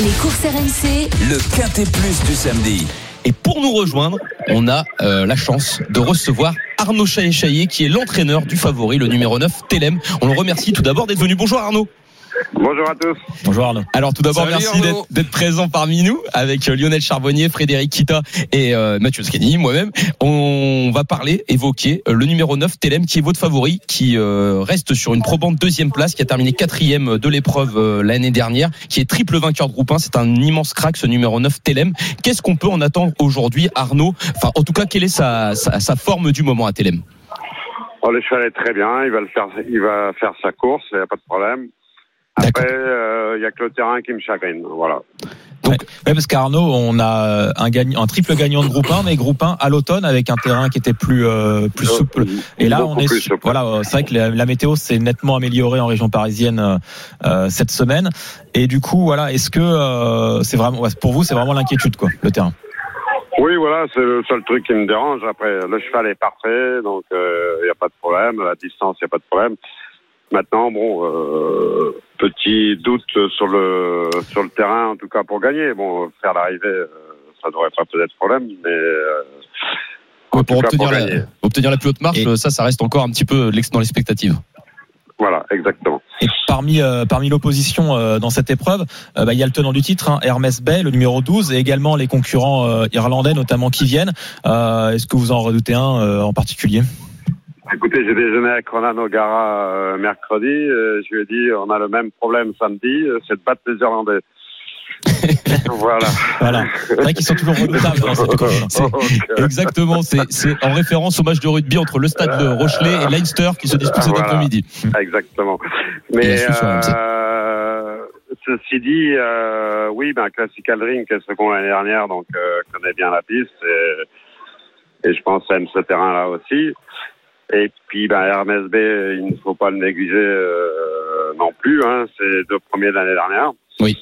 Les courses RMC.
Le quintet plus du samedi.
Et pour nous rejoindre, on a euh, la chance de recevoir Arnaud Chaillet-Chaillet, qui est l'entraîneur du favori, le numéro 9, Telem. On le remercie tout d'abord d'être venu. Bonjour Arnaud.
Bonjour à tous.
Bonjour Arnaud.
Alors tout d'abord, merci d'être- présent parmi nous avec euh, Lionel Charbonnier, Frédéric Kita et euh, Mathieu Scani, moi-même. On va parler, évoquer euh, le numéro 9, Telem, qui est votre favori, qui euh, reste sur une probante deuxième place, qui a terminé quatrième de l'épreuve euh, l'année dernière, qui est triple vainqueur de groupe 1. C'est un immense crack, ce numéro 9, Telem. Qu'est-ce qu'on peut en attendre aujourd'hui, Arnaud? Enfin, en tout cas, quelle est sa, sa, sa forme du moment à Telem
Oh, le cheval est très bien, il va le faire, il va faire sa course, il n'y a pas de problème. Après, euh, il y a que le terrain qui me chagrine, voilà.
Donc, ouais, parce qu'Arnaud, on a euh, un, gagnant, un triple gagnant de groupe 1, mais groupe 1 à l'automne avec un terrain qui était plus euh, plus souple. Et là, on est voilà, euh, c'est vrai que la, la météo s'est nettement améliorée en région parisienne euh, euh, cette semaine. Et du coup, voilà, est-ce que euh, c'est vraiment pour vous, c'est vraiment l'inquiétude quoi, le terrain?
Oui, voilà, c'est le seul truc qui me dérange. Après, le cheval est parfait, donc il n'y a pas de problème. À la distance, il n'y a pas de problème. Maintenant, bon, euh, petit doute sur le sur le terrain, en tout cas pour gagner. Bon, faire l'arrivée, euh, ça devrait pas poser de problème, mais euh,
pour obtenir,
pour
la,
gagner.
obtenir la plus haute marche,
Et-
ça, ça reste encore un petit peu dans l'expectative.
Voilà, exactement.
Et parmi euh, parmi l'opposition euh, dans cette épreuve, euh, bah, il y a le tenant du titre, hein, Hermès Bay, le numéro 12, et également les concurrents euh, irlandais, notamment qui viennent. Euh, Est-ce que vous en redoutez un euh, en particulier?
Écoutez, j'ai déjeuné avec Ronan O'Gara euh, mercredi. euh, je lui ai dit, on a le même problème samedi, euh, c'est de battre les Irlandais. voilà.
Voilà. C'est vrai qu'ils sont toujours redoutables dans cette
Exactement, c'est en référence au match de rugby entre le stade de Rochelet et Leinster qui se dispute cet après-midi.
Exactement. Mais euh, ceci dit, euh, oui, ben, Classical Ring, qui est second l'année dernière, donc euh, connaît bien la piste. Et, et je pense aime ce terrain-là aussi. Et puis, ben, Hermès B, il ne faut pas le négliger euh, non plus. Hein, c'est les deux premiers de l'année dernière.
Oui.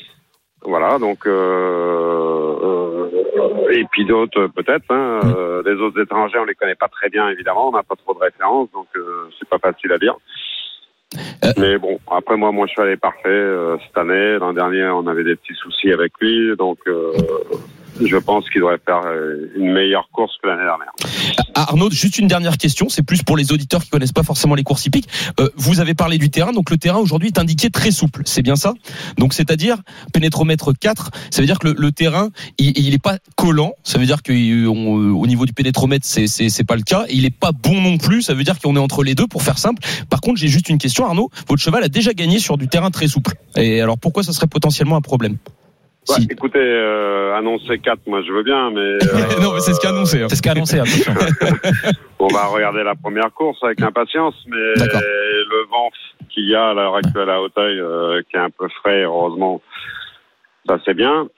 Voilà, donc euh, euh, et puis d'autres peut-être. Hein,
Mm.
euh, les autres étrangers, on les connaît pas très bien évidemment. On n'a pas trop de références, donc euh, c'est pas facile à dire.
Euh.
Mais bon, après moi, mon cheval est parfait euh, cette année. L'an dernier, on avait des petits soucis avec lui, donc euh, je pense qu'il devrait faire euh, une meilleure course que l'année dernière.
Arnaud, juste une dernière question, c'est plus pour les auditeurs qui connaissent pas forcément les courses hippiques. Euh, vous avez parlé du terrain, donc le terrain aujourd'hui est indiqué très souple, c'est bien ça? Donc c'est-à-dire pénétromètre 4, ça veut dire que le, terrain, il, il est pas collant, ça veut dire qu'au niveau du pénétromètre, c'est c'est pas le cas, il est pas bon non plus, ça veut dire qu'on est entre les deux pour faire simple. Par contre, j'ai juste une question Arnaud, votre cheval a déjà gagné sur du terrain très souple. Et alors pourquoi ça serait potentiellement un problème?
Ouais,
Si.
écoutez, euh, annoncer 4, moi je veux bien, mais euh,
Non, mais c'est ce qu'a annoncé. hein.
C'est ce qu'a annoncé, attention.
on va regarder la première course avec impatience. Mais le vent qu'il y a à l'heure actuelle à Hauteuil, euh, qui est un peu frais, heureusement, ça c'est bien.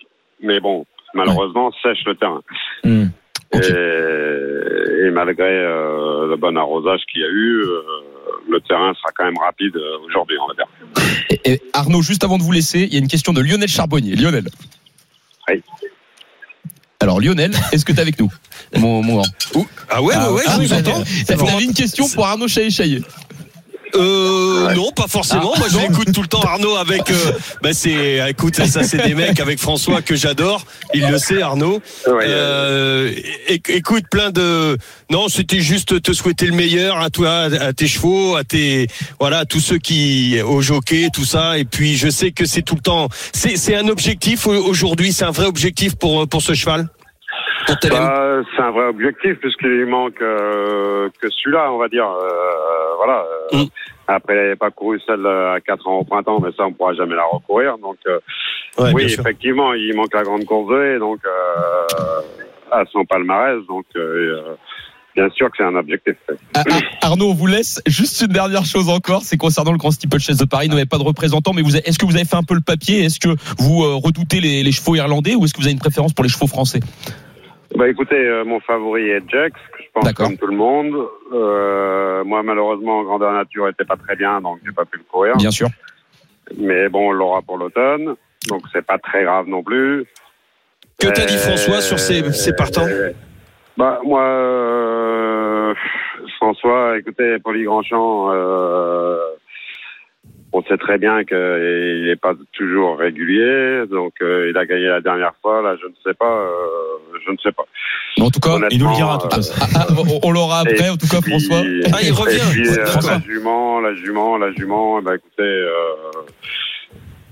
Mais bon, malheureusement, sèche le terrain.
Hmm.
Et, et malgré euh, le bon arrosage qu'il y a eu, euh, le terrain sera quand même rapide euh, aujourd'hui, on va dire.
Et- et Arnaud, juste avant de vous laisser, il y a une question de Lionel Charbonnier. Lionel.
Oui.
Alors Lionel, est-ce que tu es avec nous? Mon, mon...
Ah ouais, ouais, ouais,
Ah,
je
oui,
vous entends.
Vous avez une question pour Arnaud Chaillet
Euh, non, pas forcément. Moi, je l'écoute tout le temps, Arnaud, avec. Euh, bah, c'est, écoute, ça, c'est des mecs avec François que j'adore. Il le sait, Arnaud.
Ouais,
Euh, écoute, plein de. Non, c'était juste te souhaiter le meilleur à toi, à tes chevaux, à tes, voilà, à tous ceux qui, au jockey, tout ça. Et puis, je sais que c'est tout le temps. C'est, c'est un objectif au- aujourd'hui. C'est un vrai objectif pour pour ce cheval.
Bah, c'est un vrai objectif puisqu'il manque euh, que celui-là, on va dire. Euh, voilà. Euh,
Mm.
Après, il n'avait pas couru celle à 4 ans au printemps, mais ça, on pourra jamais la recourir. Donc, euh,
Ouais,
oui,
sûr.
effectivement, il manque la grande course de donc euh, à son palmarès. Donc, euh, euh, bien sûr que c'est un objectif.
Ah, ah, Arnaud, on vous laisse. Juste une dernière chose encore, c'est concernant le Grand Steeplechase de Paris. Vous n'avez pas de représentant, mais vous est-ce que vous avez fait un peu le papier? Est-ce que vous euh, redoutez les, les chevaux irlandais ou est-ce que vous avez une préférence pour les chevaux français?
Bah écoutez, euh, mon favori est Jax, que je pense
D'accord.
comme tout le monde. Euh, moi, malheureusement, grandeur nature était pas très bien, donc j'ai pas pu le courir.
Bien sûr.
Mais bon, on l'aura pour l'automne, donc c'est pas très grave non plus.
Que t'as dit
Euh,
François sur ces, ces partants?
Bah moi, euh, François, écoutez, Poli Grandchamp, euh, on sait très bien qu'il n'est pas toujours régulier, donc euh, il a gagné la dernière fois. Là, je ne sais pas, euh, je ne sais pas.
En tout cas,
Il nous le dira,
euh,
ah, ah, on- l'aura après. En tout cas,
puis-
François.
Ah, il revient.
Et puis, euh,
François.
la jument, la jument, la jument, bah écoutez, euh,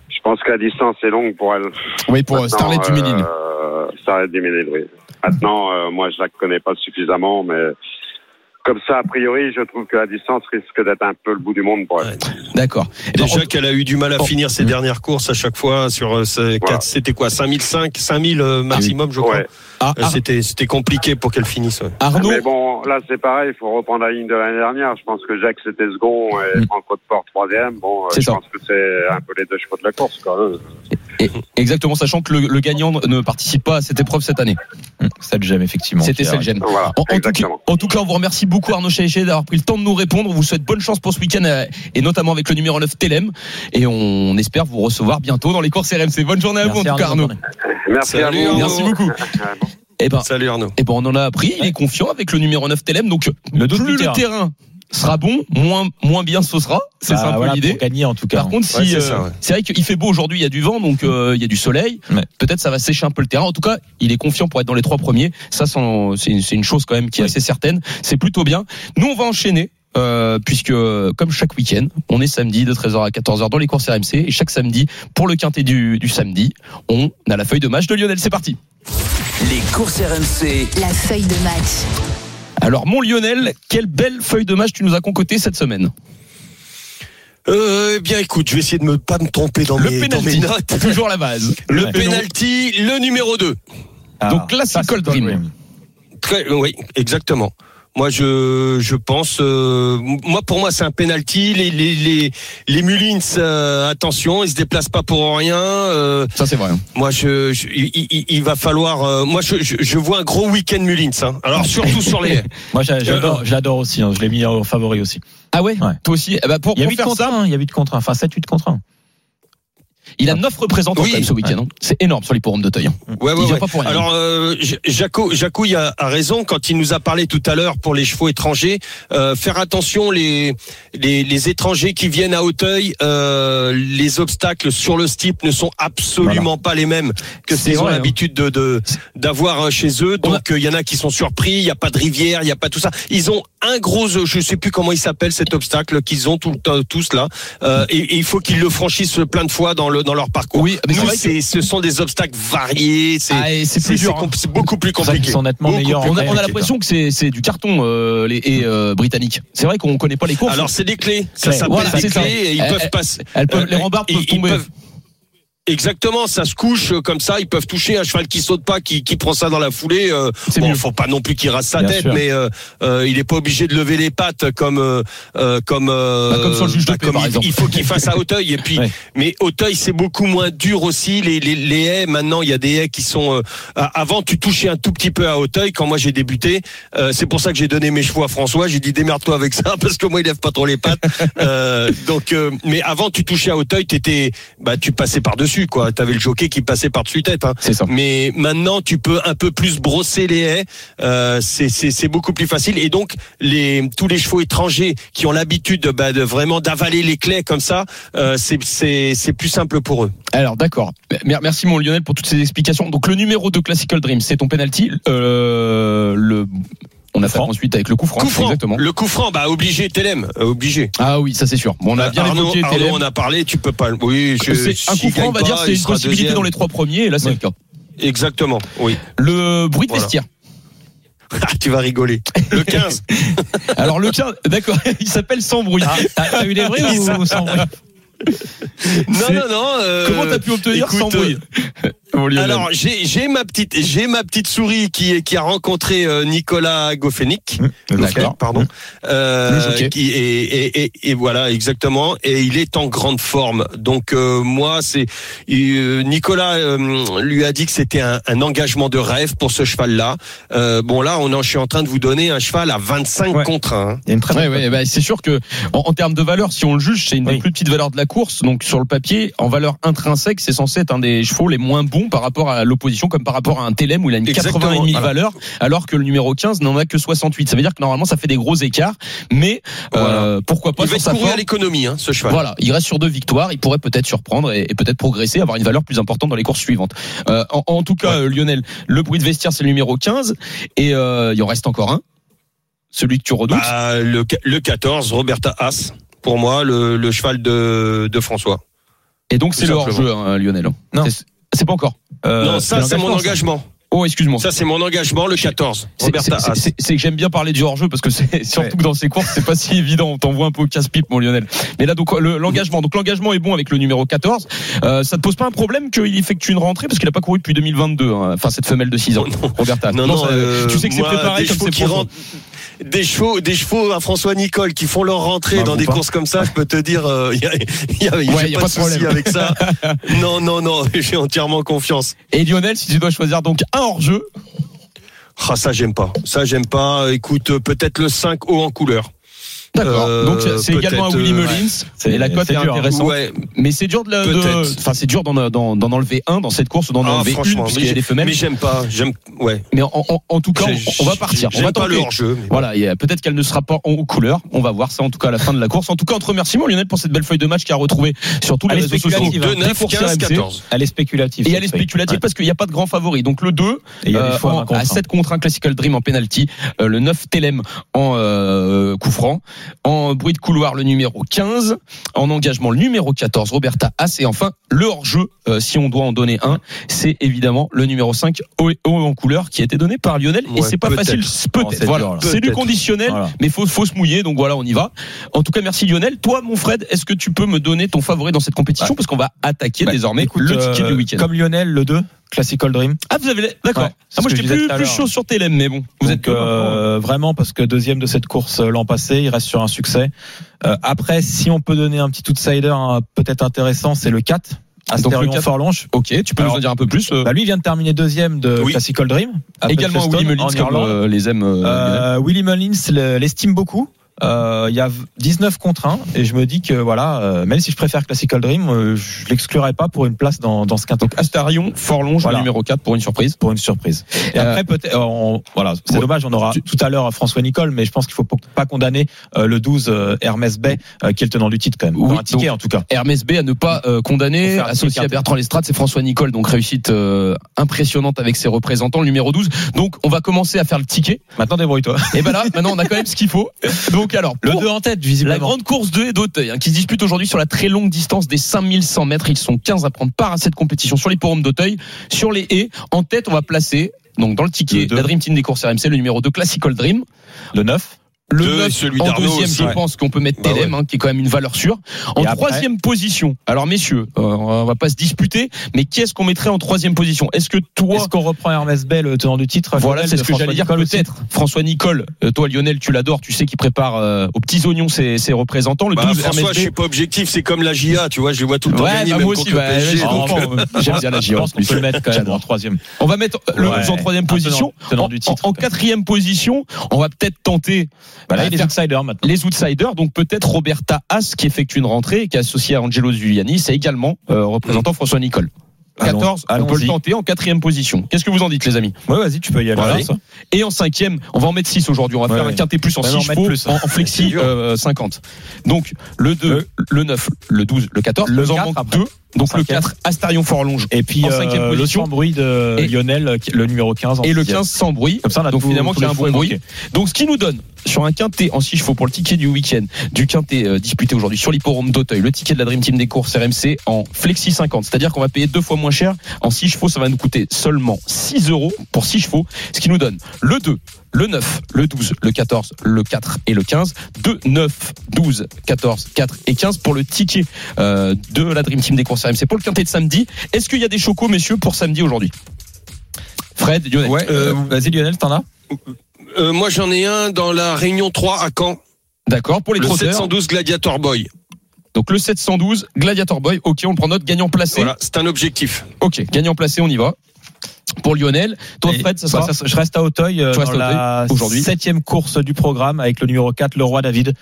je pense que la distance est longue pour elle.
Oui, pour
Maintenant,
Starlet Duménil.
euh, Starlet Duménil, oui. Maintenant, euh, moi, je la connais pas suffisamment, mais comme ça, a priori, je trouve que la distance risque d'être un peu le bout du monde pour elle.
D'accord.
Déjà qu'elle a eu du mal à
Oh.
finir ses dernières courses à chaque fois sur euh,
Voilà.
quatre- c'était quoi 5005 5000 euh, maximum je crois.
Ouais.
Ah,
Euh,
Ar-
C'était c'était compliqué pour qu'elle finisse. ouais.
Arnaud,
Mais bon, là, c'est pareil, il faut reprendre la ligne de l'année dernière. Je pense que Jacques, c'était second et
Mm.
Franco de Port troisième. Bon, euh, je
ça.
pense que c'est un peu les deux chevaux de la course, quand même.
et- exactement, sachant que le, le gagnant ne participe pas à cette épreuve cette année.
Le gemme, effectivement.
C'était. Selgen.
Voilà,
En, en tout cas,
exactement.
en tout cas, on vous remercie beaucoup Arnaud Chaéché d'avoir pris le temps de nous répondre. On vous souhaite bonne chance pour ce week-end euh, et notamment avec le numéro 9 Telem. Et on espère vous recevoir bientôt dans les courses RMC. Bonne journée à vous en
Merci,
tout cas
Arnaud.
Merci
Salut,
à vous.
Arnaud.
Merci beaucoup. Et ben,
Salut Arnaud.
et ben on en a appris. Il est confiant avec le numéro 9 Telem. Donc
Le
plus le
terrain.
Sera bon, moins moins bien ce sera. C'est
Bah,
ça un peu l'idée.
Gagner, en tout cas.
Par contre, si
Ouais, c'est
euh,
ouais.
c'est vrai qu'il fait beau aujourd'hui, il y a du vent, donc euh, il y a du soleil.
Ouais.
Peut-être ça va sécher un peu le terrain. En tout cas, il est confiant pour être dans les trois premiers. Ça, c'est une, chose quand même qui est assez certaine. C'est plutôt bien. Nous, on va enchaîner. euh, puisque comme chaque week-end, on est samedi de 13h à 14h dans les courses RMC et chaque samedi pour le quintet du, du samedi, on a la feuille de match de Lionel. C'est parti.
Les courses RMC.
La feuille de match.
Alors mon Lionel, quelle belle feuille de match tu nous as concoctée cette semaine
Euh, eh bien écoute, je vais essayer de me pas me tromper dans,
Le
mes, dans mes
penalty,
notes.
toujours la base.
Le
Ouais.
penalty, le numéro 2.
Ah,
Donc,
ça, c'est
Dream.
Dream.
Très, oui, exactement. Moi, je, je pense. euh, moi, pour moi, c'est un penalty. Les, les, les, les Mullins, euh, attention, ils se déplacent pas pour rien. euh,
Ça, c'est vrai. hein.
moi, je, je- il, il- il va falloir. euh, moi, je, je, je vois un gros week-end Mullins. Hein. Alors, surtout sur les.
Moi, j'a- j'adore,
Euh,
je l'adore aussi. hein. Je l'ai mis en favori aussi.
Ah ouais,
Ouais.
Toi aussi? Eh ben, pour,
Il y a
pour
8
faire
contre
ça,
1. Il y a 8 contre 1. Enfin, 7, 8 contre 1.
Il a 9 représentants
Oui.
quand même ce week-end. hein. C'est énorme sur les forums d'Auteuil. hein.
Ouais,
Il
ouais, ouais.
pas pour rien.
Alors, euh, J- Jaco, Jacouille a, a raison quand il nous a parlé tout à l'heure pour les chevaux étrangers. Euh, faire attention, les, les, les étrangers qui viennent à Hauteuil, euh, les obstacles sur le steep ne sont absolument pas les mêmes que ce
C'est
qu'ils ont
hein.
l'habitude de de- d'avoir euh, chez eux. Donc, euh, il y en a qui sont surpris. Il n'y a pas de rivière, il n'y a pas tout ça. Ils ont un gros, je sais plus comment il s'appelle cet obstacle qu'ils ont tout, tous là. Euh, et, et il faut qu'ils le franchissent plein de fois dans le dans leur parcours.
Oui, mais c'est
ce sont des obstacles variés. C'est
Ah, et c'est plus
c'est
dur. hein.
compl- c'est beaucoup plus compliqué.
sont nettement en
On a, on a
réalité,
l'impression que c'est c'est du carton euh, les et euh, britanniques. C'est vrai qu'on connaît pas les courses.
Alors c'est des clés, ça s'appelle
Voilà,
des clés et ils peuvent passer.
elles peuvent- les
euh,
rambardes peuvent tomber.
Exactement, ça se couche euh, comme ça, ils peuvent toucher un cheval qui saute pas, qui, qui prend ça dans la foulée. Euh, bon,
mieux.
faut pas non plus qu'il rase sa
Bien
tête,
sûr.
mais euh, euh, il est pas obligé de lever les pattes comme euh, euh, comme euh,
Bah, comme sur le juge de paix,
comme
par
il,
exemple.
il faut qu'il fasse à Hauteuil. Et puis,
Ouais.
mais Hauteuil c'est beaucoup moins dur aussi. Les, les, les haies maintenant, il y a des haies qui sont. euh, avant, tu touchais un tout petit peu à Hauteuil quand moi j'ai débuté. Euh, c'est pour ça que j'ai donné mes chevaux à François. J'ai dit démerde-toi avec ça parce que moi il lève pas trop les pattes. Euh, donc, euh, mais avant tu touchais à Hauteuil, t'étais, bah tu passais par dessus quoi. T'avais le jockey qui passait par dessus tête. Hein.
C'est ça.
Mais maintenant, tu peux un peu plus brosser les haies. Euh, c'est- beaucoup plus facile. Et donc, les, tous les chevaux étrangers qui ont l'habitude bah, de vraiment d'avaler les clés comme ça, euh, c'est- plus simple pour eux.
Alors d'accord. Mer- Merci mon Lionel pour toutes ces explications. Donc le numéro de Classical Dream, c'est ton penalty. Euh, le on a fait
franc.
ensuite avec le coup franc.
Coup franc,
Exactement.
le coup franc, bah obligé, Telem, euh, obligé.
Ah oui, ça c'est sûr. Bon, on a bien
Arnaud,
évoqué
Arnaud,
Télém.
on a parlé, tu peux pas. Oui, je,
un coup franc, on va dire, c'est une possibilité
deuxième.
dans les trois premiers, et là c'est
Ouais.
le cas.
Exactement, oui.
Le bruit de
Voilà.
vestiaire.
Ah, tu vas rigoler. Le 15.
Alors le 15, d'accord, il s'appelle sans bruit.
Ah, T'as t'as eu les vrais ou
s'a-
sans bruit
non, non, non. euh,
Comment t'as pu obtenir
écoute,
sans bruit Mon Lionel.
Alors j'ai j'ai ma petite j'ai ma petite souris qui qui a rencontré euh, Nicolas Goffenick.
D'accord.
Pardon. Euh,
Le jockey.
qui et, et, et, et voilà exactement et il est en grande forme. Donc euh, moi c'est euh, Nicolas euh, lui a dit que c'était un, un engagement de rêve pour ce cheval là. Euh, bon là on en, je suis en train de vous donner un cheval à 25
Ouais.
contre 1.
Il y a une très
Ouais, ouais, bah, c'est sûr que en, en termes de valeur, si on le juge, c'est une des
Oui.
plus petites valeurs de la course. Donc sur le papier, en valeur intrinsèque, c'est censé être un des chevaux les moins bons par rapport à l'opposition, comme par rapport à un Telem où il a une
Exactement,
80 et demi de
voilà.
valeur, alors que le numéro 15 n'en a que 68. Ça veut dire que normalement ça fait des gros écarts, mais euh, pourquoi pas
Il va
sa
courir à l'économie hein, ce cheval.
Voilà, il reste sur deux victoires, il pourrait peut-être surprendre et, et peut-être progresser, avoir une valeur plus importante dans les courses suivantes. Euh, en, en tout cas, euh, Lionel, le bruit de vestiaire c'est le numéro 15 et euh, il en reste encore un, celui que tu redoutes.
Bah, le, le 14 Roberta Haas pour moi le, le cheval de, de François.
et donc c'est le hors-jeu, hein, Lionel.
Non.
C'est- pas encore.
Euh,
non, ça c'est mon
ça.
engagement.
Oh, excuse-moi.
Ça c'est mon engagement le 14
C'est- que j'aime bien parler du hors-jeu parce que c'est surtout
Ouais.
que dans ces courses c'est pas si évident. On t'envoie un peu au casse-pipe, mon Lionel. Mais là donc le- l'engagement, donc l'engagement est bon avec le numéro 14. Euh, ça te pose pas un problème qu'il effectue une rentrée? Parce qu'il a pas couru depuis 2022. hein. Enfin cette femelle de 6 ans,
Non, non.
Roberta.
Non, non, euh,
tu sais que c'est préparé comme c'est
des chevaux, des chevaux à François Nicole qui font leur rentrée
Bah,
dans des
pas.
courses comme ça, je peux te dire, il y a, y a, y a
Ouais, y a
pas, de
de problème.
souci avec ça. non, non, non, j'ai entièrement confiance.
Et Lionel, si tu dois choisir donc un hors-jeu,
Ah, ça j'aime pas. Ça j'aime pas. Écoute, euh, peut-être le 5 haut en couleur.
D'accord.
Euh,
donc c'est également un Willy
euh,
Mullins. Et la cote
c'est
est
dur, hein.
intéressante.
Ouais,
Mais c'est dur de, la- de-
Peut-être.
enfin c'est dur d'en, d'en, d'en enlever un dans cette course ou d'en
Ah,
enlever une
franchement,
puisqu'il y a des femelles.
mais j'aime pas. J'aime, ouais.
Mais en, en- en tout cas, on, on va partir. On va
pas
tenter.
le hors-jeu. mais
Voilà, euh, peut-être qu'elle ne sera pas en haut couleur. On va voir ça en tout cas à la fin de la course. En tout cas, entre remerciements Lionel pour cette belle feuille de match qui a retrouvé sur tous les
Elle est
réseaux sociaux.
spéculative,
bon.
hein.
2,
des
9,
courses
15,
RMC.
14.
Elle est spéculative.
Et elle est spéculative parce qu'il n'y a pas de grand favori. Donc le 2
Et il y a des
euh,
fois
en-
un contre
à
un.
7 contre 1 Classical Dream en penalty, le 9 Telem en euh, coup franc, en bruit de couloir le numéro 15, en engagement le numéro 14 Roberta Haas et enfin le hors-jeu. Euh, si on doit en donner un, c'est évidemment le numéro 5 haut, en couleur qui a été donné par Lionel. Et c'est pas facile
Oh,
peut-être.
c'est
voilà. c'est du conditionnel
Voilà.
mais faut faut se mouiller donc voilà on y va. En tout cas merci Lionel. Toi mon Fred est-ce que tu peux me donner ton favori dans cette compétition? Parce qu'on va attaquer
Bah,
désormais
écoute,
le ticket
euh,
du week-end.
Comme Lionel, le 2. Classical Dream.
Ah, vous avez. D'accord.
Ouais,
ah, moi, j'étais plus, plus chaud sur TLM, mais bon. Vous êtes
êtes euh, vraiment parce que deuxième de cette course euh, l'an passé, il reste sur un succès. Euh, après, si on peut donner un petit outsider hein, peut-être intéressant, c'est le 4.
Donc, le
Astérion
4.
Forlonge.
Ok, tu peux
Alors,
nous en dire un peu plus euh,
Bah, lui vient de terminer deuxième de
Oui.
Classical Dream.
Également Willy Mullins, comme les aime. euh,
Willy Mullins le- l'estime beaucoup. Euh, Il y a 19 contre 1 et je me dis que voilà, euh, même si je préfère Classical Dream, euh, je l'exclurai pas pour une place dans, dans ce quintet.
Astarion, Forlonge,
Voilà.
numéro 4 pour une surprise.
pour une surprise. Et après peut-être, voilà, c'est
ouais.
dommage, on aura
Tu-
tout à l'heure François Nicole, mais je pense qu'il faut pas condamner euh, le 12 euh, Hermès Bay, euh, qui est le tenant du titre quand même.
Oui,
un ticket
donc-
en tout cas.
Hermès B à ne pas euh, condamner, associé à. Bertrand Lestrade, c'est François Nicole, donc réussite euh, impressionnante avec ses représentants, le numéro 12. Donc on va commencer à faire le ticket.
Maintenant débrouille-toi.
Et ben là, maintenant on a quand même ce qu'il faut. Donc alors,
Le
pour
2 en tête
la
visiblement.
grande course de d'Auteuil, hein, qui se dispute aujourd'hui sur la très longue distance des 5100 mètres. Ils sont 15 à prendre part à cette compétition sur les forums d'Auteuil. Sur les haies, en tête, on va placer, donc dans le ticket,
Le
la Dream Team des courses RMC, le numéro 2 Classical Dream.
Le 9.
Le
Deux,
9
celui
en deuxième,
aussi,
je
ouais.
pense qu'on peut mettre
Bah
TLM, hein, qui est quand même une valeur sûre. En
Et après
troisième position, alors messieurs, euh, on va pas se disputer, mais qui est-ce qu'on mettrait en troisième position? Est-ce que toi,
Est-ce qu'on reprend Hermès Bay, le tenant du titre
voilà, c'est ce que
François
j'allais dire peut-être. François Nicole, euh, toi Lionel, tu l'adores, tu sais qu'il prépare euh, aux petits oignons ses, ses représentants. Le
Bah,
12
François, je suis pas objectif, c'est comme la GIA, tu vois, je les vois tout le temps
Ouais,
gagner,
bah,
même
moi aussi, bah,
euh,
J'aime bien la
pense qu'on peut le mettre quand même en troisième.
On va mettre le
Ouais.
11 en troisième position.
tenant
En, quatrième position, on va peut-être tenter
Bah là,
euh,
il est
faire
outsider maintenant.
les outsiders, donc peut-être Roberta Haas qui effectue une rentrée et qui est associée à Angelo Giuliani, c'est également euh, représentant François Nicole. 14,
Allons-
on peut le tenter en quatrième position. Qu'est-ce que vous en dites les amis?
Ouais, vas-y, tu peux y aller.
Voilà. Et en cinquième, on va en mettre 6 aujourd'hui. On va
Ouais,
faire
ouais.
un quintet plus en
Ouais,
6
en mettre
chevaux,
plus.
en, en flexi euh, 50. Donc le 2, le 9, le 12, le 14.
Le
en
4
manque
après.
2. Donc le
cinquième.
4, Astarion Forlonge.
Et puis euh, le sans bruit de
Et-
Lionel, qui- le numéro 15. en
Et le
sixième.
15 sans bruit.
Comme ça, on a
Donc
tout-
finalement y a un bon bruit. Donc ce qui nous donne sur un quintet en 6 chevaux pour le ticket du week-end, du quintet euh, disputé aujourd'hui sur l'hipporome d'Auteuil, le ticket de la Dream Team des courses RMC en flexi 50. C'est-à-dire qu'on va payer deux fois moins cher. En 6 chevaux, ça va nous coûter seulement 6 euros pour 6 chevaux. Ce qui nous donne le 2, le 9, le 12, le 14, le 4 et le 15. 2, 9, 12, 14, 4 et 15 pour le ticket euh, de la Dream Team des courses RMC pour le quintet de samedi. Est-ce qu'il y a des chocos, messieurs, pour samedi aujourd'hui? Fred, Lionel.
Ouais, euh, vas-y Lionel, t'en as?
Euh, moi, j'en ai un dans la Réunion 3 à Caen,
D'accord, pour les
le
trotteurs.
712 Gladiator Boy.
Donc le 712, Gladiator Boy. Ok, on le prend note, gagnant placé.
Voilà, c'est un objectif.
Ok, gagnant placé, on y va. Pour Lionel, toi Fred,
bah, je reste à Auteuil euh, dans la septième course du programme avec le numéro 4, le roi David,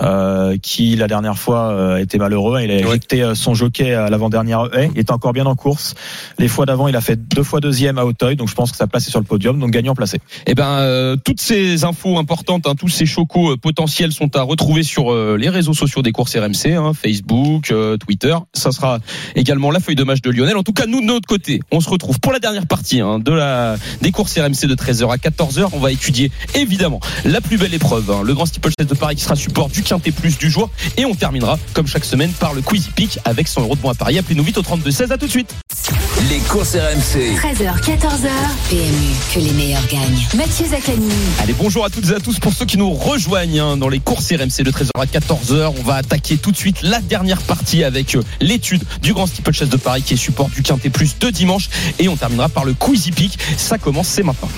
euh, qui la dernière fois euh, était malheureux. Il a éjecté euh, son jockey à l'avant-dernière haie. Il était encore bien en course. Les fois d'avant, il a fait deux fois deuxième à Auteuil, donc je pense que sa place est sur le podium, donc gagnant placé.
Eh ben, euh, toutes ces infos importantes, hein, tous ces chocos euh, potentiels sont à retrouver sur les réseaux sociaux des courses RMC, hein, Facebook, Twitter. Ça sera également la feuille de match de Lionel. En tout cas, nous de notre côté, on se retrouve pour la dernière partie hein, de la des courses RMC de 13h à 14h. On va étudier évidemment la plus belle épreuve, hein, le Grand Steeple Chase de Paris qui sera support du Quintet Plus du jour. Et on terminera comme chaque semaine par le Quizy Peak avec 100 euros de bons à Paris. Appelez-nous vite au 32 16. À tout de suite.
Les courses RMC.
13h, 14h. PMU, que les meilleurs gagnent. Mathieu Zaccani.
Allez, bonjour à toutes et à tous pour ceux qui nous rejoignent hein, dans les courses RMC de 13h à 14h. On va attaquer tout de suite la dernière partie avec euh, l'étude du Grand Steeple Chase de Paris qui est support du Quintet Plus de dimanche. Et on terminera par le Quizy Peak. Ça commence, c'est maintenant.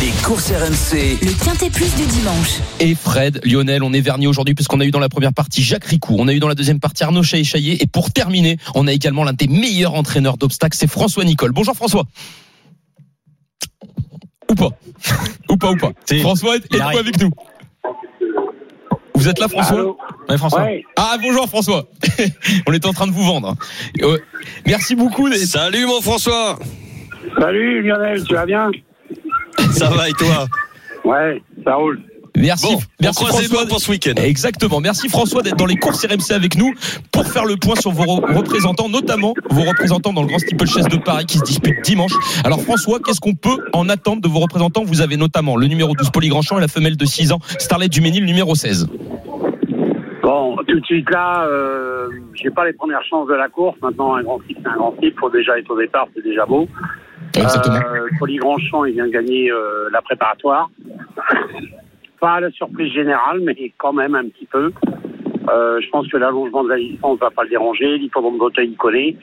Les courses RMC.
Le quintet plus du dimanche.
Et Fred, Lionel, on est vernis aujourd'hui puisqu'on a eu dans la première partie Jacques Ricou, on a eu dans la deuxième partie Arnaud Chaillet Et pour terminer, on a également l'un des meilleurs entraîneurs d'obstacles, c'est François Nicole. Bonjour François. Ou pas Ou pas, ou pas
Si.
François, êtes-vous
arrive.
avec nous? Vous êtes là François?
Ouais, François.
Ouais.
Ah bonjour François. On est en train de vous vendre. Ouais. Merci beaucoup.
Salut mon François
Salut Lionel, tu vas bien?
Ça va et toi
Ouais, ça roule.
Merci.
Bon, on
Merci François.
pour ce week-end.
Exactement. Merci François d'être dans les courses RMC avec nous pour faire le point sur vos re- représentants, notamment vos représentants dans le Grand Steeple Chase de Paris qui se dispute dimanche. Alors François, qu'est-ce qu'on peut en attendre de vos représentants? Vous avez notamment le numéro 12 Polygrandchamp et la femelle de 6 ans Starlet Duménil numéro 16.
Tout de suite là, euh, j'ai pas les premières chances de la course. Maintenant, un grand type, c'est un grand type. Faut déjà être au départ, c'est déjà beau. Euh, Polygrandchamp, il vient de gagner euh, la préparatoire. Pas à la surprise générale, mais quand même un petit peu. Euh, je pense que l'allongement de la distance va pas le déranger. L'hippodrome d'Auteuil, il connaît.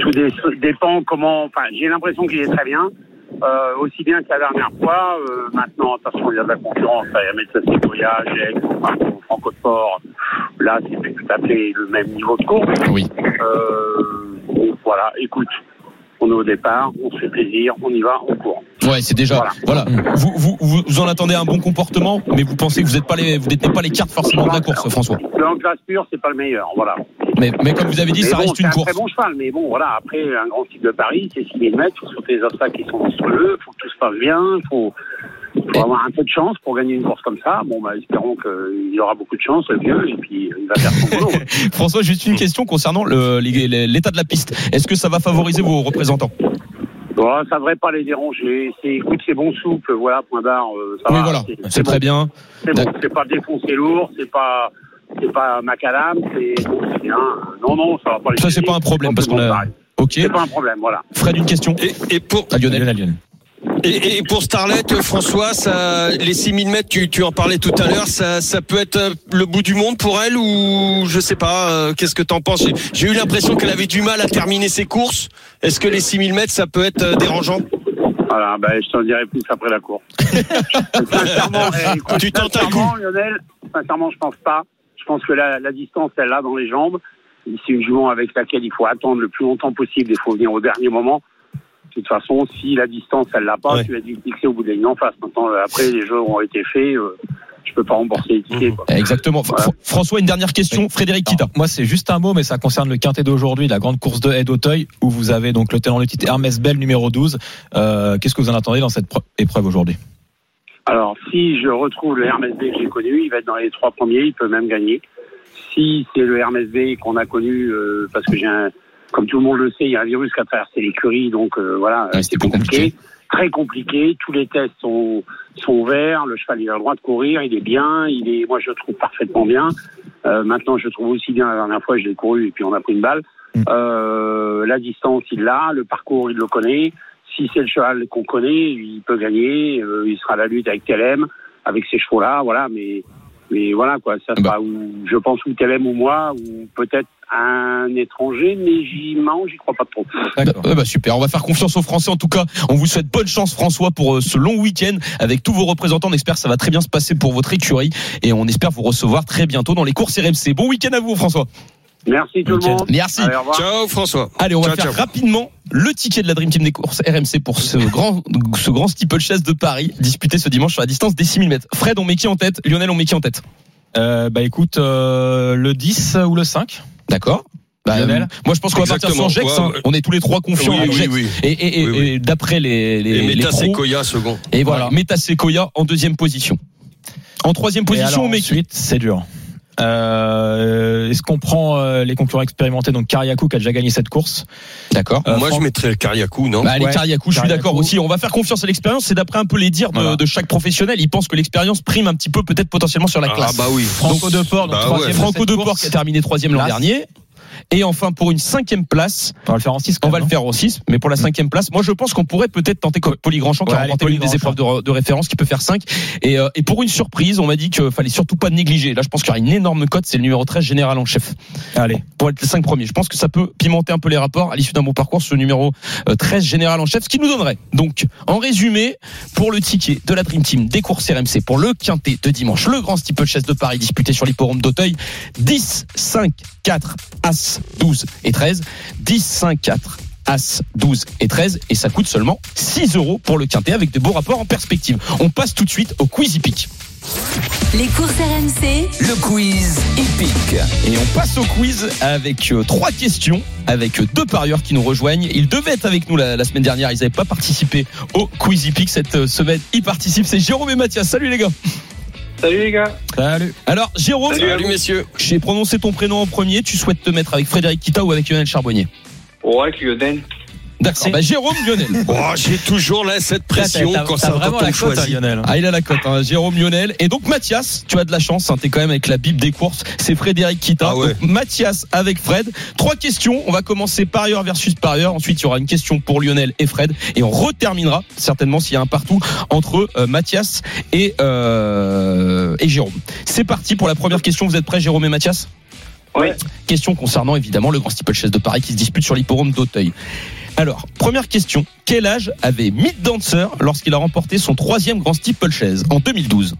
tout dé- dépend comment. Enfin, j'ai l'impression qu'il est très bien. Euh, aussi bien que la dernière fois. Euh, maintenant, attention, il y a de la concurrence. Il y a Metsa Sequoia, Gex, Franco de Port. Là, c'est plus tout à fait le même niveau de course.
Oui.
Euh, voilà, écoute, on est au départ, on se fait plaisir, on y va, on court.
Ouais, c'est déjà. Voilà. Vous, vous, vous, vous en attendez un bon comportement, mais vous pensez que vous n'êtes pas les, vous détenez pas les cartes forcément de la course, François.
Le en classe pure, c'est pas le meilleur, voilà.
Mais, mais comme vous avez dit,
Mais
ça
bon,
reste
c'est
une
un
course.
très bon cheval, mais bon, voilà, après, un grand cycle de Paris, c'est 6000 mètres, faut sauter les obstacles qui sont monstrueux, faut que tout se passe bien, faut, faut avoir un peu de chance pour gagner une course comme ça. Bon, bah, espérons qu'il aura beaucoup de chance, le vieux, et puis il va faire son boulot.
François, juste une question concernant l'état de la piste. Est-ce que ça va favoriser vos représentants?
Bon, ça devrait pas les déranger. C'est, écoute, c'est bon souple, voilà, point barre. euh, ça
Oui,
va,
voilà,
c'est- bon.
très bien.
C'est bon, c'est pas défoncé lourd, c'est pas, c'est pas macadam, c'est bon, c'est bien. Non, non, ça va pas les
Ça, c'est pas un problème parce qu'on a. Ok.
C'est pas un problème, voilà.
Fred, une question.
Et, et pour
À Lionel.
Et, et pour Starlet, François, ça, les 6000 mètres, tu, tu en parlais tout à l'heure, ça, ça peut être euh, le bout du monde pour elle ou je sais pas, euh, qu'est-ce que t'en penses? J'ai- eu l'impression qu'elle avait du mal à terminer ses courses. Est-ce que les 6000 mètres, ça peut être euh, dérangeant?
Voilà, ben, je t'en dirai plus après la course. sincèrement, eh, écoute,
Tu tentes un
sincèrement, Lionel, sincèrement, je pense pas. Je pense que la, la distance, elle l'a dans les jambes. C'est une jument avec laquelle il faut attendre le plus longtemps possible. Il faut venir au dernier moment. De toute façon, si la distance, elle l'a pas, tu as dû fixer au bout de la ligne en face. Maintenant, euh, après, les jeux ont été faits. euh, je peux pas rembourser les tickets. quoi.
Exactement. Fr- Fr- François, une dernière question. Frédéric Kita.
Moi, c'est juste un mot, mais ça concerne le quintet d'aujourd'hui, la grande course de haie d'Auteuil, où vous avez donc le tenant du titre Hermès Bell numéro 12. Euh, Qu'est-ce que vous en attendez dans cette pre- épreuve aujourd'hui?
Alors, si je retrouve le Hermès B que j'ai connu, il va être dans les trois premiers, il peut même gagner. Si c'est le Hermès B qu'on a connu, euh, parce que j'ai un, comme tout le monde le sait, il y a un virus qui a traversé l'écurie, donc euh, voilà, c'est compliqué. Très compliqué. Tous les tests sont, sont ouverts. Le cheval, il a le droit de courir. Il est bien. Il est, moi, je le trouve parfaitement bien. Euh, maintenant, je le trouve aussi bien. La dernière fois, je l'ai couru et puis on a pris une balle. Euh, la distance, il l'a. Le parcours, il le connaît. Si c'est le cheval qu'on connaît, il peut gagner. Euh, il sera à la lutte avec Telem, avec ces chevaux-là. Voilà, mais, mais voilà, quoi. Ça sera, ou, je pense, ou Telem ou moi, ou peut-être un étranger, mais j'y, non, j'y crois pas trop.
Euh, bah, super, on va faire confiance aux Français en tout cas. On vous souhaite bonne chance François pour euh, ce long week-end avec tous vos représentants. On espère que ça va très bien se passer pour votre écurie et on espère vous recevoir très bientôt dans les courses RMC. Bon week-end à vous François.
Merci tout le monde.
Merci.
Allez.
Ciao François.
Allez, on va
Ciao,
faire
ciao.
rapidement le ticket de la Dream Team des courses RMC pour ce grand, ce grand steeplechase de Paris disputé ce dimanche sur la distance des 6000 mètres. Fred, on met qui en tête? Lionel, on met qui en tête?
Euh, Bah écoute, euh, le 10 ou le 5
D'accord. Bah,
Lionel
euh, moi, je pense qu'on va partir. Gex.
Ouais,
hein.
ouais.
On est tous les trois confiants
Oui,
en
oui,
Gex.
oui.
Et, et, et-
Oui, oui.
et d'après les, les,
Et
les
Sequoia second.
et voilà, Meta Sequoia en deuxième position. En troisième position, on met qui?
ensuite, c'est dur. Euh, Est-ce qu'on prend euh, les concurrents expérimentés Donc Kariakou qui a déjà gagné cette course.
D'accord.
Euh,
Moi, je mettrais Kariakou, non
Bah, les
Ouais,
Kariakou, je suis d'accord aussi. On va faire confiance à l'expérience. C'est d'après un peu les dires de,
Voilà.
de chaque professionnel. Ils pensent que l'expérience prime un petit peu, peut-être potentiellement sur la
Ah
classe.
bah oui.
Franco Deport, donc
Bah
troisième
ouais.
de
Franco Deport qui a terminé troisième l'an dernier. Et enfin, pour une cinquième place,
On va le faire en 6
on va le faire en 6, mais pour la cinquième place, moi je pense qu'on pourrait peut-être tenter comme Poli Grandchamp qui a remporté l'une des épreuves de, de référence qui peut faire 5. Et, euh, et pour une surprise, on m'a dit qu'il fallait surtout pas négliger. Là, je pense qu'il y aura une énorme cote, c'est le numéro 13 général en chef.
Allez.
Pour être les 5 premiers. Je pense que ça peut pimenter un peu les rapports à l'issue d'un bon parcours, ce numéro euh, 13 général en chef, ce qui nous donnerait. Donc, en résumé, pour le ticket de la Dream Team des courses RMC, pour le quintet de dimanche, le grand steeplechase de Paris disputé sur l'hipporome d'Auteuil, 10, 5, 4, As, 12 et 13. 10, 5, 4. As 12 et 13 et ça coûte seulement 6 euros pour le quintet avec de beaux rapports en perspective. On passe tout de suite au quiz hippique.
Les courses RMC,
Le quiz hippique.
Et on passe au quiz avec euh, trois questions, avec euh, deux parieurs qui nous rejoignent. Ils devaient être avec nous la, la semaine dernière, ils n'avaient pas participé au quiz hippique. Cette euh, semaine, ils participent. C'est Jérôme et Mathias. Salut les gars.
Salut les gars.
Salut.
Alors Jérôme,
Salut messieurs.
j'ai prononcé ton prénom en premier. Tu souhaites te mettre avec Frédéric Kita ou avec Lionel Charbonnier?
Ouais, avec Lionel.
D'accord. Bah, Jérôme Lionel.
Oh, j'ai toujours là cette pression
T'as-
quand
t'as
ça
vraiment
quand on
la cote, hein. Lionel.
Ah, il a la cote, hein. Jérôme Lionel. Et donc, Mathias, tu as de la chance, hein, t'es quand même avec la Bible des courses. C'est Frédéric Kita.
Ah ouais.
Donc, Mathias avec Fred. Trois questions. On va commencer parieur versus parieur. Ensuite, il y aura une question pour Lionel et Fred. Et on reterminera, certainement, s'il y a un partout, entre euh, Mathias et, euh, et Jérôme. C'est parti pour la première question. Vous êtes prêts, Jérôme et Mathias?
Oui.
Question concernant évidemment le Grand Steeplechase de Paris qui se dispute sur l'hippodrome d'Auteuil. Alors, première question. Quel âge avait Meat Dancer lorsqu'il a remporté son troisième Grand Steeplechase en 2012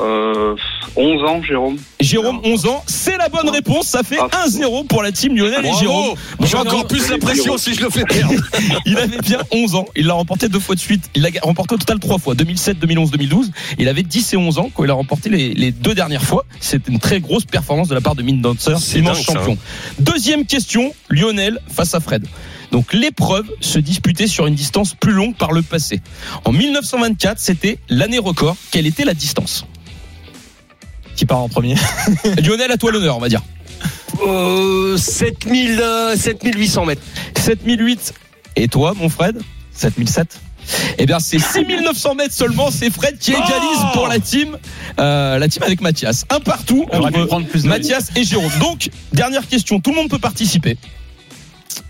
Euh, 11 ans, Jérôme.
Jérôme, 11 ans, c'est la bonne réponse. Ça fait 1-0 pour la team Lionel et. Jérôme.
J'ai encore plus la pression si je le fais perdre.
Il avait bien 11 ans. Il l'a remporté deux fois de suite. Il l'a remporté au total trois fois. 2007, 2011, 2012. Il avait 10 et 11 ans quand il a remporté les, les deux dernières fois. C'était une très grosse performance de la part de Mint Dancer, immense
dingue, ça.
champion. Deuxième question, Lionel face à Fred. Donc l'épreuve se disputait sur une distance plus longue par le passé. En 1924, c'était l'année record. Quelle était la distance?
Qui part en premier?
Lionel, à toi l'honneur, on va dire.
Euh, 7000, euh, 7800 mètres.
7008. Et toi, mon Fred?
7007
Eh bien, c'est 6900 mètres seulement. C'est Fred qui égalise
Oh
pour la team, euh, la team avec Mathias. Un partout
On
entre
plus
Mathias et Jérôme. Donc, dernière question. Tout le monde peut participer.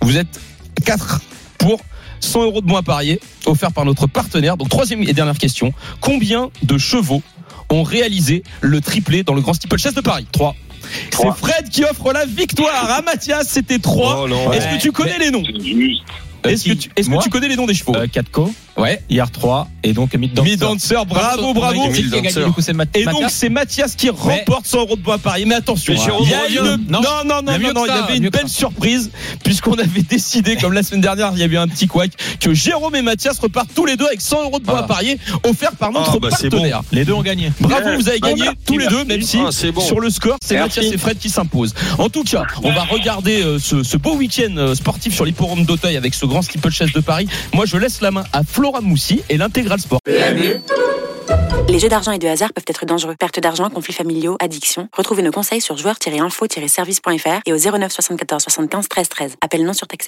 Vous êtes 4 pour 100 euros de moins parier offert par notre partenaire. Donc, troisième et dernière question. Combien de chevaux ont réalisé le triplé dans le Grand Steeplechase de Paris? 3. C'est Fred qui offre la victoire à Mathias. C'était 3.
Oh non.
Est-ce que tu connais les noms? Est-ce que, tu, est-ce que tu connais les noms des chevaux?
4 co,
Ouais.
hier 3 et donc Mid Dancer.
Mid Dancer, bravo, bravo. Et donc
Mathias
c'est Mathias qui remporte 100 euros de bois à Paris. Mais attention,
Mais
hein, il y a une... non, non, non, non, il y avait une belle surprise puisqu'on avait décidé, comme la semaine dernière, il y avait un petit couac, que Jérôme et Mathias repartent tous les deux avec 100 euros de bois
Ah.
à parier offert par notre
Ah, bah,
partenaire.
Les deux ont gagné.
Bravo, vous avez gagné tous les deux, même si
Ah,
sur le score, c'est. Mathias et Fred qui s'imposent. En tout cas, on va regarder euh, ce, ce beau week-end euh, sportif sur l'hipporome d'Auteuil avec ce grand steeplechase de Paris. Moi, je laisse la main à Flora Moussi et l'intégral sport.
Les jeux d'argent et de hasard peuvent être dangereux. Perte d'argent, conflits familiaux, addiction. Retrouvez nos conseils sur joueurs-info-service.fr et au 09 74 75 13 13. Appel non surtaxé.